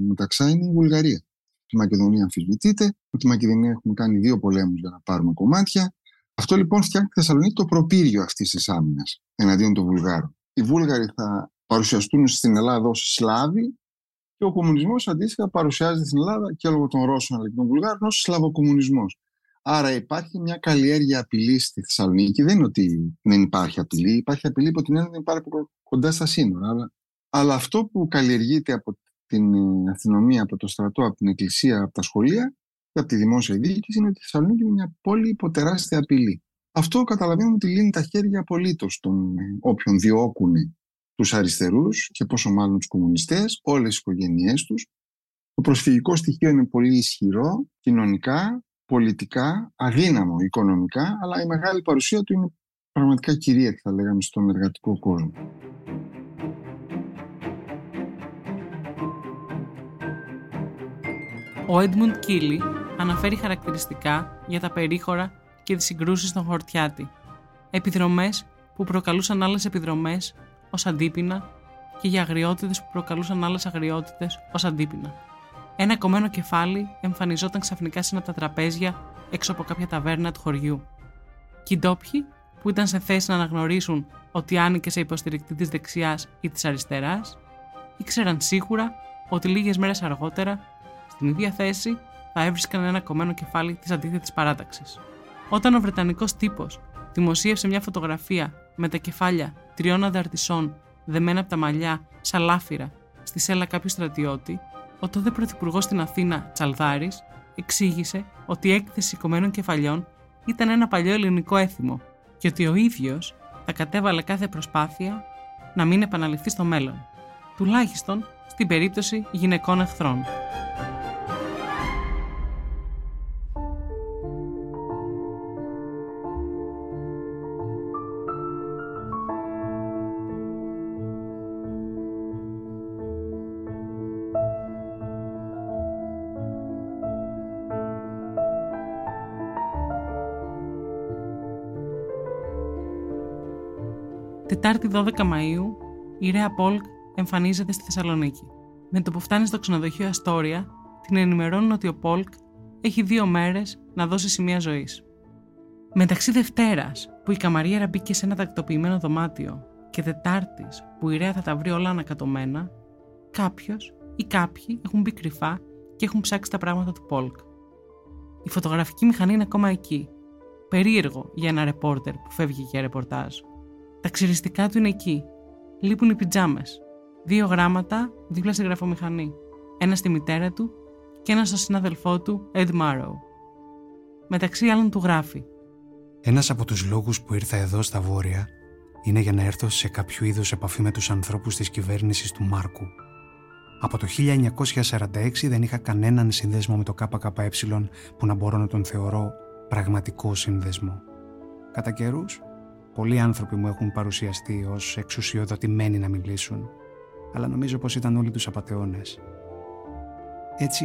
Μεταξά είναι η Βουλγαρία. Η Μακεδονία αμφισβητείται, ότι η Μακεδονία έχουμε κάνει δύο πολέμους για να πάρουμε κομμάτια. Αυτό λοιπόν φτιάχνει τη Θεσσαλονίκη το προπύργιο αυτής της άμυνας εναντίον των Βουλγάρων. Οι Βούλγαροι θα παρουσιαστούν στην Ελλάδα ως Σλάβοι και ο κομμουνισμός αντίστοιχα παρουσιάζεται στην Ελλάδα και λόγω των Ρώσων αλλά και των Βουλγάρων ως Σλαβοκομμουνισμός. Άρα υπάρχει μια καλλιέργεια απειλή στη Θεσσαλονίκη. Δεν είναι ότι δεν υπάρχει απειλή. Υπάρχει απειλή από την έννοια ότι είναι πάρα κοντά στα σύνορα. Αλλά, αλλά αυτό που καλλιεργείται από την αστυνομία, από το στρατό, από την εκκλησία, από τα σχολεία και από τη δημόσια διοίκηση είναι ότι η Θεσσαλονίκη είναι μια πόλη υπό τεράστια απειλή. Αυτό καταλαβαίνουμε ότι λύνει τα χέρια απολύτως των όποιων διώκουν τους αριστερούς και πόσο μάλλον τους κομμουνιστές, όλες τις οικογένειές τους. Το προσφυγικό στοιχείο είναι πολύ ισχυρό κοινωνικά, πολιτικά, αδύναμο οικονομικά, αλλά η μεγάλη παρουσία του είναι πραγματικά κυρίαρχη, θα λέγαμε, στον εργατικό κόσμο. Ο Έντμουντ Κίλι αναφέρει χαρακτηριστικά για τα περίχωρα και τις συγκρούσεις στον Χορτιάτη. Επιδρομές που προκαλούσαν άλλες επιδρομές ως αντίπεινα και για αγριότητες που προκαλούσαν άλλες αγριότητες ως αντίπεινα. Ένα κομμένο κεφάλι εμφανιζόταν ξαφνικά σε ένα από τα τραπέζια έξω από κάποια ταβέρνα του χωριού. Και οι ντόπιοι, που ήταν σε θέση να αναγνωρίσουν ότι άνοικε σε υποστηρικτή της δεξιάς ή της αριστεράς, ήξεραν σίγουρα ότι λίγες μέρες αργότερα, στην ίδια θέση, θα έβρισκαν ένα κομμένο κεφάλι της αντίθετης παράταξης. Όταν ο Βρετανικός τύπος δημοσίευσε μια φωτογραφία με τα κεφάλια τριών ανταρτησών δεμένα από τα μαλλιά σαν λάφυρα στη σέλα κάποιου στρατιώτη, ο τότε πρωθυπουργός στην Αθήνα, Τσαλδάρης, εξήγησε ότι η έκθεση κομμένων κεφαλιών ήταν ένα παλιό ελληνικό έθιμο και ότι ο ίδιος θα κατέβαλε κάθε προσπάθεια να μην επαναληφθεί στο μέλλον, τουλάχιστον στην περίπτωση γυναικών εχθρών. Τετάρτη 12 Μαΐου, η Ρέα Πόλκ εμφανίζεται στη Θεσσαλονίκη. Με το που φτάνει στο ξενοδοχείο Αστόρια, την ενημερώνουν ότι ο Πόλκ έχει δύο μέρες να δώσει σημεία ζωής. Μεταξύ Δευτέρας, που η καμαρίερα μπήκε σε ένα τακτοποιημένο δωμάτιο, και Τετάρτης, που η Ρέα θα τα βρει όλα ανακατωμένα, κάποιος ή κάποιοι έχουν μπει κρυφά και έχουν ψάξει τα πράγματα του Πόλκ. Η φωτογραφική μηχανή είναι ακόμα εκεί. Περίεργο για ένα ρεπόρτερ που φεύγει για ρεπορτάζ. Τα ξυριστικά του είναι εκεί. Λείπουν οι πιτζάμες. Δύο γράμματα δίπλα στη γραφομηχανή. Ένα στη μητέρα του και ένα στο συνάδελφό του, Ed Marrow. Μεταξύ άλλων του γράφει. Ένας από τους λόγους που ήρθα εδώ στα Βόρεια είναι για να έρθω σε κάποιο είδος επαφή με τους ανθρώπους της κυβέρνησης του Μάρκου. Από το 1946 δεν είχα κανέναν συνδέσμο με το ΚΚΕ που να μπορώ να τον θεωρώ πραγματικό σύνδεσμο. Κατά καιρούς Πολλοί άνθρωποι μου έχουν παρουσιαστεί ως εξουσιοδοτημένοι να μιλήσουν, αλλά νομίζω πως ήταν όλοι τους απατεώνες. Έτσι,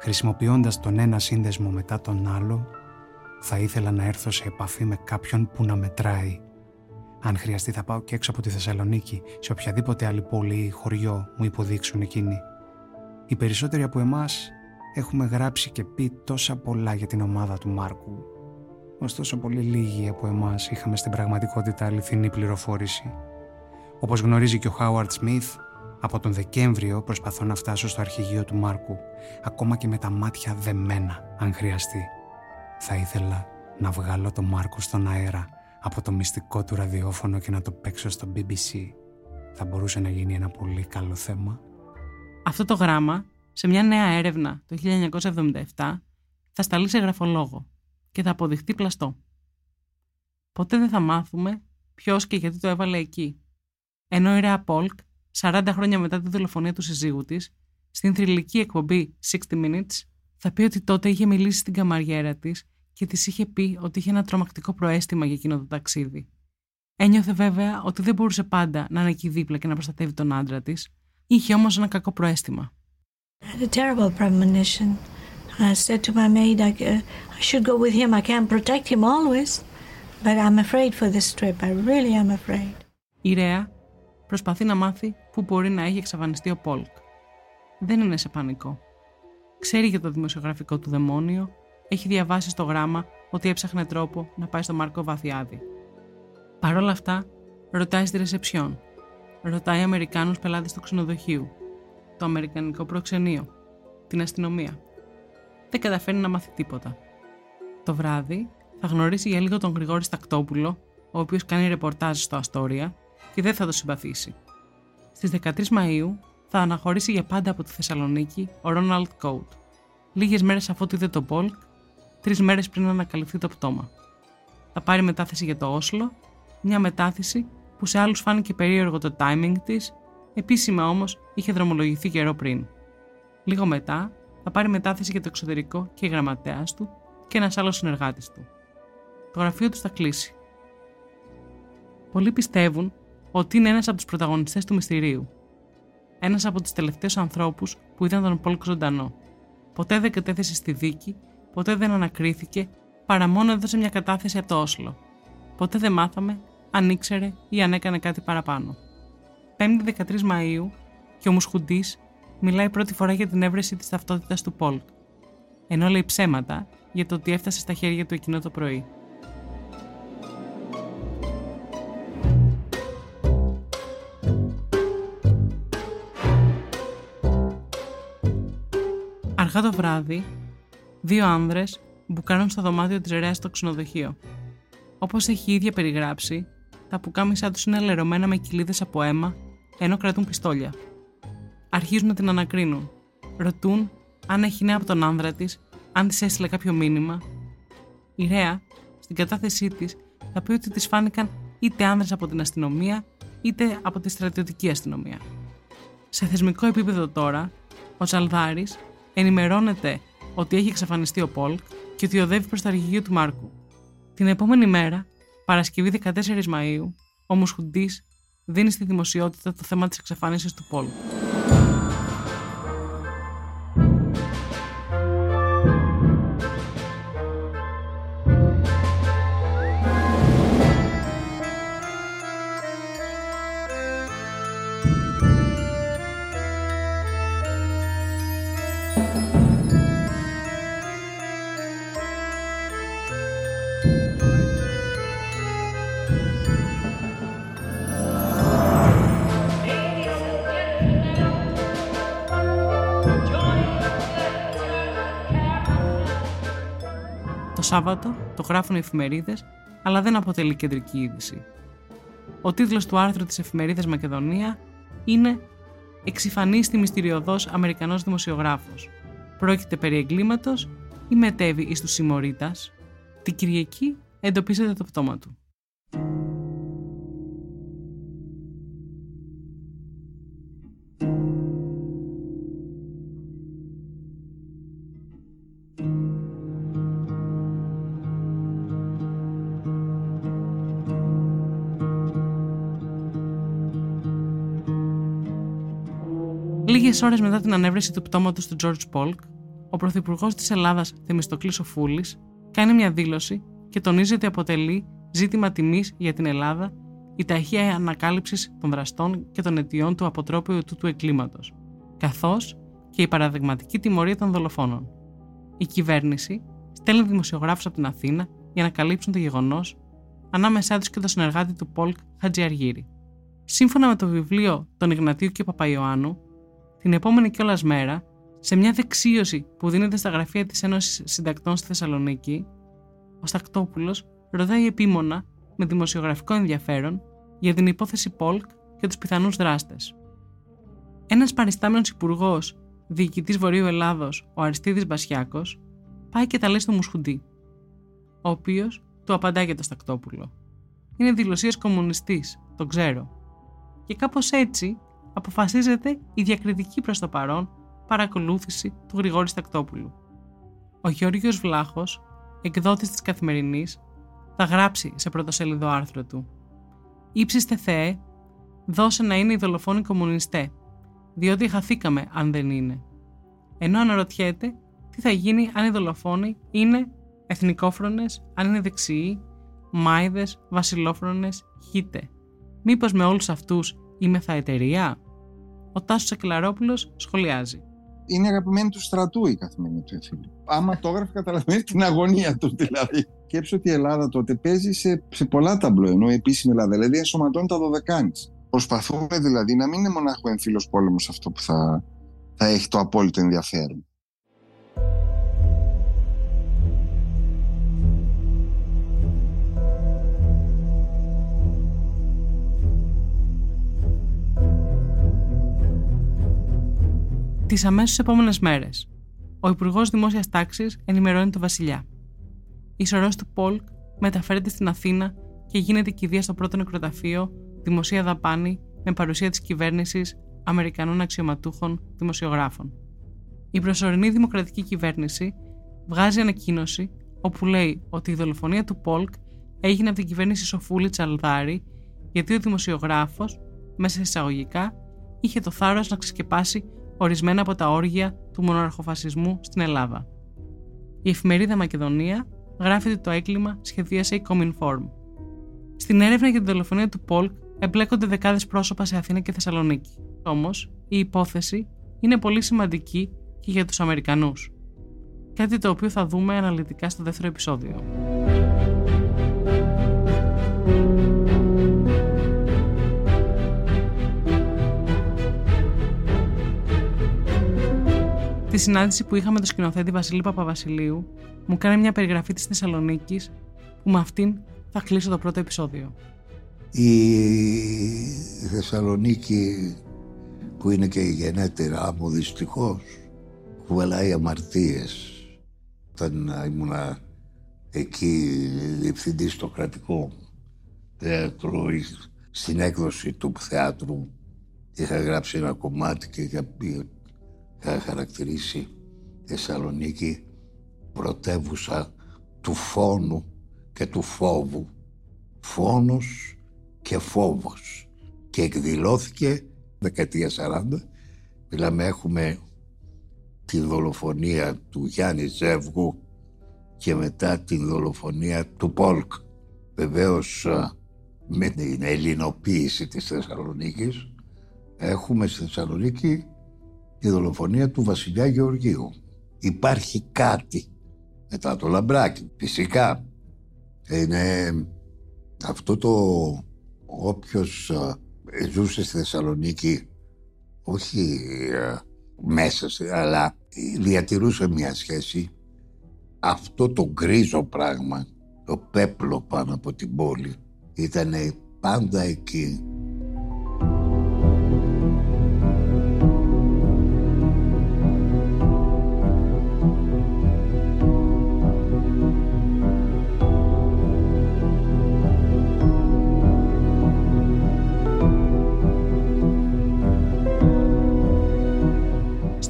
χρησιμοποιώντας τον ένα σύνδεσμο μετά τον άλλο, θα ήθελα να έρθω σε επαφή με κάποιον που να μετράει. Αν χρειαστεί θα πάω και έξω από τη Θεσσαλονίκη, σε οποιαδήποτε άλλη πόλη ή χωριό μου υποδείξουν εκείνοι. Οι περισσότεροι από εμάς έχουμε γράψει και πει τόσα πολλά για την ομάδα του Μάρκου ωστόσο πολύ λίγοι από εμάς είχαμε στην πραγματικότητα αληθινή πληροφόρηση. Όπως γνωρίζει και ο Χάουαρτ Σμιθ, Από τον Δεκέμβριο προσπαθώ να φτάσω στο αρχηγείο του Μάρκου, ακόμα και με τα μάτια δεμένα, αν χρειαστεί. Θα ήθελα να βγάλω τον Μάρκο στον αέρα από το μυστικό του ραδιόφωνο και να το παίξω στο BBC. Θα μπορούσε να γίνει ένα πολύ καλό θέμα. Αυτό το γράμμα, σε μια νέα έρευνα το 1977, θα σταλεί σε γραφολόγο και θα αποδειχτεί πλαστό. Ποτέ δεν θα μάθουμε ποιος και γιατί το έβαλε εκεί. Ενώ η Ρέα Πόλκ, 40 χρόνια μετά τη δολοφονία του συζύγου της, στην θρηλυκή εκπομπή 60 Minutes, θα πει ότι τότε είχε μιλήσει στην καμαριέρα της και της είχε πει ότι είχε ένα τρομακτικό προέστημα για εκείνο το ταξίδι. Ένιωθε βέβαια ότι δεν μπορούσε πάντα να είναι εκεί δίπλα και να προστατεύει τον άντρα της, είχε όμως ένα κακό προέστημα. a terrible premonition. I said to my maid, I, uh, I should go with him. I can't protect him always, but I'm afraid for this trip. I really am afraid. Η Ρέα προσπαθεί να μάθει πού μπορεί να έχει εξαφανιστεί ο Πόλκ. Δεν είναι σε πανικό. Ξέρει για το δημοσιογραφικό του δαιμόνιο, έχει διαβάσει στο γράμμα ότι έψαχνε τρόπο να πάει στο Μάρκο Βαθιάδη. Παρ' όλα αυτά, ρωτάει στη ρεσεψιόν. Ρωτάει Αμερικάνους πελάτες του ξενοδοχείου, το Αμερικανικό προξενείο, την αστυνομία. Δεν καταφέρει να μάθει τίποτα. Το βράδυ θα γνωρίσει για λίγο τον Γρηγόρη Στακτόπουλο, ο οποίος κάνει ρεπορτάζ στο Αστόρια και δεν θα το συμπαθήσει. Στις 13 Μαου θα αναχωρήσει για πάντα από τη Θεσσαλονίκη ο Ρόναλτ Κόουτ. Λίγες μέρες αφού είδε τον Πολκ, τρεις μέρες πριν ανακαλυφθεί το πτώμα. Θα πάρει μετάθεση για το Όσλο, μια μετάθεση που σε άλλους φάνηκε περίεργο το timing της, επίσημα όμως είχε δρομολογηθεί καιρό πριν. Λίγο μετά θα πάρει μετάθεση για το εξωτερικό και γραμματέας του και ένας άλλος συνεργάτης του. Το γραφείο τους θα κλείσει. Πολλοί πιστεύουν ότι είναι ένας από τους πρωταγωνιστές του μυστηρίου. Ένας από τους τελευταίους ανθρώπους που είδαν τον Πολκ ζωντανό. Ποτέ δεν κατέθεσε στη δίκη, ποτέ δεν ανακρίθηκε, παρά μόνο έδωσε μια κατάθεση από το Όσλο. Ποτέ δεν μάθαμε αν ήξερε ή αν έκανε κάτι παραπάνω. 5η 13 Μαου και ο Μουσχουντή μιλάει πρώτη φορά για την έβρεση της ταυτότητας του Πολκ, ενώ λέει ψέματα για το ότι έφτασε στα χέρια του εκείνο το πρωί. Αργά το βράδυ, δύο άνδρες μπουκάνουν στο δωμάτιο της Ρέας στο ξενοδοχείο. Όπως έχει η ίδια περιγράψει, τα πουκάμισά τους είναι λερωμένα με κοιλίδες από αίμα, ενώ κρατούν πιστόλια. Αρχίζουν να την ανακρίνουν. Ρωτούν αν έχει νέα από τον άνδρα της, αν της έστειλε κάποιο μήνυμα. Η Ρέα, στην κατάθεσή της, θα πει ότι της φάνηκαν είτε άνδρες από την αστυνομία, είτε από τη στρατιωτική αστυνομία. Σε θεσμικό επίπεδο τώρα, ο Τσαλδάρης ενημερώνεται ότι έχει εξαφανιστεί ο Πολκ και ότι οδεύει προς το αρχηγείο του Μάρκου. Την επόμενη μέρα, Παρασκευή 14 Μαΐου, ο Μουσχουντής δίνει στη δημοσιότητα το θέμα της εξαφάνισης του Πολκ. Σάββατο το γράφουν οι εφημερίδες, αλλά δεν αποτελεί κεντρική είδηση. Ο τίτλος του άρθρου της εφημερίδας Μακεδονία είναι «Εξυφανίστη μυστηριωδός Αμερικανός δημοσιογράφος. Πρόκειται περί εγκλήματος ή μετέβη εις τους συμμορίτας. Την Κυριακή εντοπίζεται το πτώμα του. Λίγες ώρες μετά την ανέβρεση του πτώματος του George Polk, ο Πρωθυπουργός της Ελλάδας, Θεμιστοκλής Οφούλης, κάνει μια δήλωση και τονίζει ότι αποτελεί ζήτημα τιμής για την Ελλάδα η ταχεία ανακάλυψης των δραστών και των αιτιών του αποτρόπιου του του εγκλήματο, καθώς και η παραδειγματική τιμωρία των δολοφόνων. Η κυβέρνηση στέλνει δημοσιογράφους από την Αθήνα για να καλύψουν το γεγονός, ανάμεσά τους και το συνεργάτη του Πολκ Χατζιαργύρη. Σύμφωνα με το βιβλίο των Ιγνατίου και Παπαϊωάννου, την επόμενη κιόλας μέρα, σε μια δεξίωση που δίνεται στα γραφεία της Ένωσης Συντακτών στη Θεσσαλονίκη, ο Στακτόπουλος ρωτάει επίμονα με δημοσιογραφικό ενδιαφέρον για την υπόθεση Πολκ και τους πιθανούς δράστες. Ένας παριστάμενος υπουργός, διοικητής Βορείου Ελλάδος, ο Αριστίδης Μπασιάκος, πάει και τα λέει στο Μουσχουντή, ο οποίος του απαντά για το Στακτόπουλο. Είναι δηλωσίε κομμουνιστής, το ξέρω. Και κάπως έτσι αποφασίζεται η διακριτική προς το παρόν παρακολούθηση του Γρηγόρη Στακτόπουλου. Ο Γεώργιος Βλάχος, εκδότης της Καθημερινής, θα γράψει σε πρωτοσέλιδο άρθρο του «Ήψιστε Θεέ, δώσε να είναι οι δολοφόνοι κομμουνιστέ, διότι χαθήκαμε αν δεν είναι». Ενώ αναρωτιέται τι θα γίνει αν οι δολοφόνοι είναι εθνικόφρονες, αν είναι δεξιοί, μάιδες, βασιλόφρονες, χίτε. Μήπως με όλους αυτούς είμαι θα εταιρεία; Ο Τάσος Ακελαρόπουλος σχολιάζει είναι αγαπημένη του στρατού η καθημερινή του εμφύλιο. Άμα το έγραφε, καταλαβαίνεις την αγωνία του δηλαδή. Σκέψω ότι η Ελλάδα τότε παίζει σε, σε πολλά ταμπλό, ενώ η επίσημη Ελλάδα δηλαδή ενσωματώνει τα δωδεκάνης. Προσπαθούμε δηλαδή να μην είναι μονάχο εμφύλιο πόλεμος αυτό που θα, θα έχει το απόλυτο ενδιαφέρον. Τις αμέσως επόμενες μέρες, ο Υπουργός Δημόσιας Τάξης ενημερώνει τον Βασιλιά. Η σωρός του Πολκ μεταφέρεται στην Αθήνα και γίνεται κηδεία στο πρώτο νεκροταφείο δημοσία δαπάνη με παρουσία της κυβέρνησης Αμερικανών αξιωματούχων δημοσιογράφων. Η προσωρινή δημοκρατική κυβέρνηση βγάζει ανακοίνωση όπου λέει ότι η δολοφονία του Πολκ έγινε από την κυβέρνηση Σοφούλη Τσαλδάρη γιατί ο δημοσιογράφος, μέσα σε εισαγωγικά, είχε το θάρρος να ξεσκεπάσει ορισμένα από τα όργια του μοναρχοφασισμού στην Ελλάδα. Η εφημερίδα Μακεδονία γράφει ότι το έγκλημα σχεδίασε η Cominform. Στην έρευνα για την δολοφονία του Πολκ εμπλέκονται δεκάδες πρόσωπα σε Αθήνα και Θεσσαλονίκη. Όμως, η υπόθεση είναι πολύ σημαντική και για τους Αμερικανούς. Κάτι το οποίο θα δούμε αναλυτικά στο δεύτερο επεισόδιο. Στη συνάντηση που είχαμε με τον σκηνοθέτη Βασίλη Παπαβασιλείου, μου κάνει μια περιγραφή της Θεσσαλονίκης που με αυτήν θα κλείσω το πρώτο επεισόδιο. Η Θεσσαλονίκη που είναι και η γενέτερα μου δυστυχώς κουβαλάει αμαρτίες όταν ήμουνα εκεί διευθυντής στο κρατικό θέατρο στην έκδοση του θεάτρου είχα γράψει ένα κομμάτι και είχα πει είχα χαρακτηρίσει Θεσσαλονίκη πρωτεύουσα του φόνου και του φόβου. Φόνος και φόβος. Και εκδηλώθηκε δεκαετία 40. Μιλάμε έχουμε τη δολοφονία του Γιάννη Ζεύγου και μετά τη δολοφονία του Πόλκ. Βεβαίως με την ελληνοποίηση της Θεσσαλονίκης έχουμε στη Θεσσαλονίκη η δολοφονία του βασιλιά Γεωργίου. Υπάρχει κάτι μετά το λαμπράκι. Φυσικά είναι αυτό το όποιος ζούσε στη Θεσσαλονίκη όχι μέσα αλλά διατηρούσε μια σχέση αυτό το γκρίζο πράγμα το πέπλο πάνω από την πόλη ήταν πάντα εκεί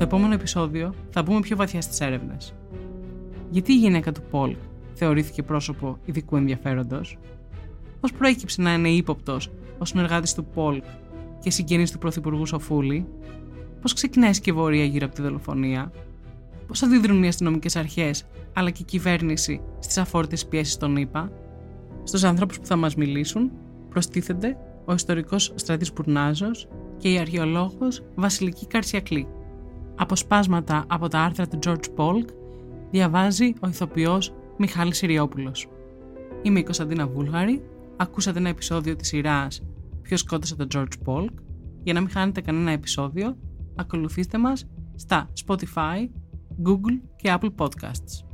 Στο επόμενο επεισόδιο θα μπούμε πιο βαθιά στις έρευνες. Γιατί η γυναίκα του Πολ θεωρήθηκε πρόσωπο ειδικού ενδιαφέροντος, Πώς προέκυψε να είναι ύποπτος ο συνεργάτης του Πολ και συγγενής του Πρωθυπουργού Σοφούλη, Πώς ξεκινάει η σκευωρία γύρω από τη δολοφονία, Πώς αντιδρούν οι αστυνομικές αρχές αλλά και η κυβέρνηση στις αφόρτε πιέσεις των ΗΠΑ, Στους ανθρώπους που θα μας μιλήσουν προστίθενται ο ιστορικός Στρατής Πουρνάζος και η αρχαιολόγος Βασιλική Καρσιακλή. Αποσπάσματα από τα άρθρα του George Polk διαβάζει ο ηθοποιός Μιχάλης Συριόπουλος. Είμαι η Κωνσταντίνα Βούλγαρη, ακούσατε ένα επεισόδιο της σειράς ποιος σκότωσε τον George Polk. Για να μην χάνετε κανένα επεισόδιο, ακολουθήστε μας στα Spotify, Google και Apple Podcasts.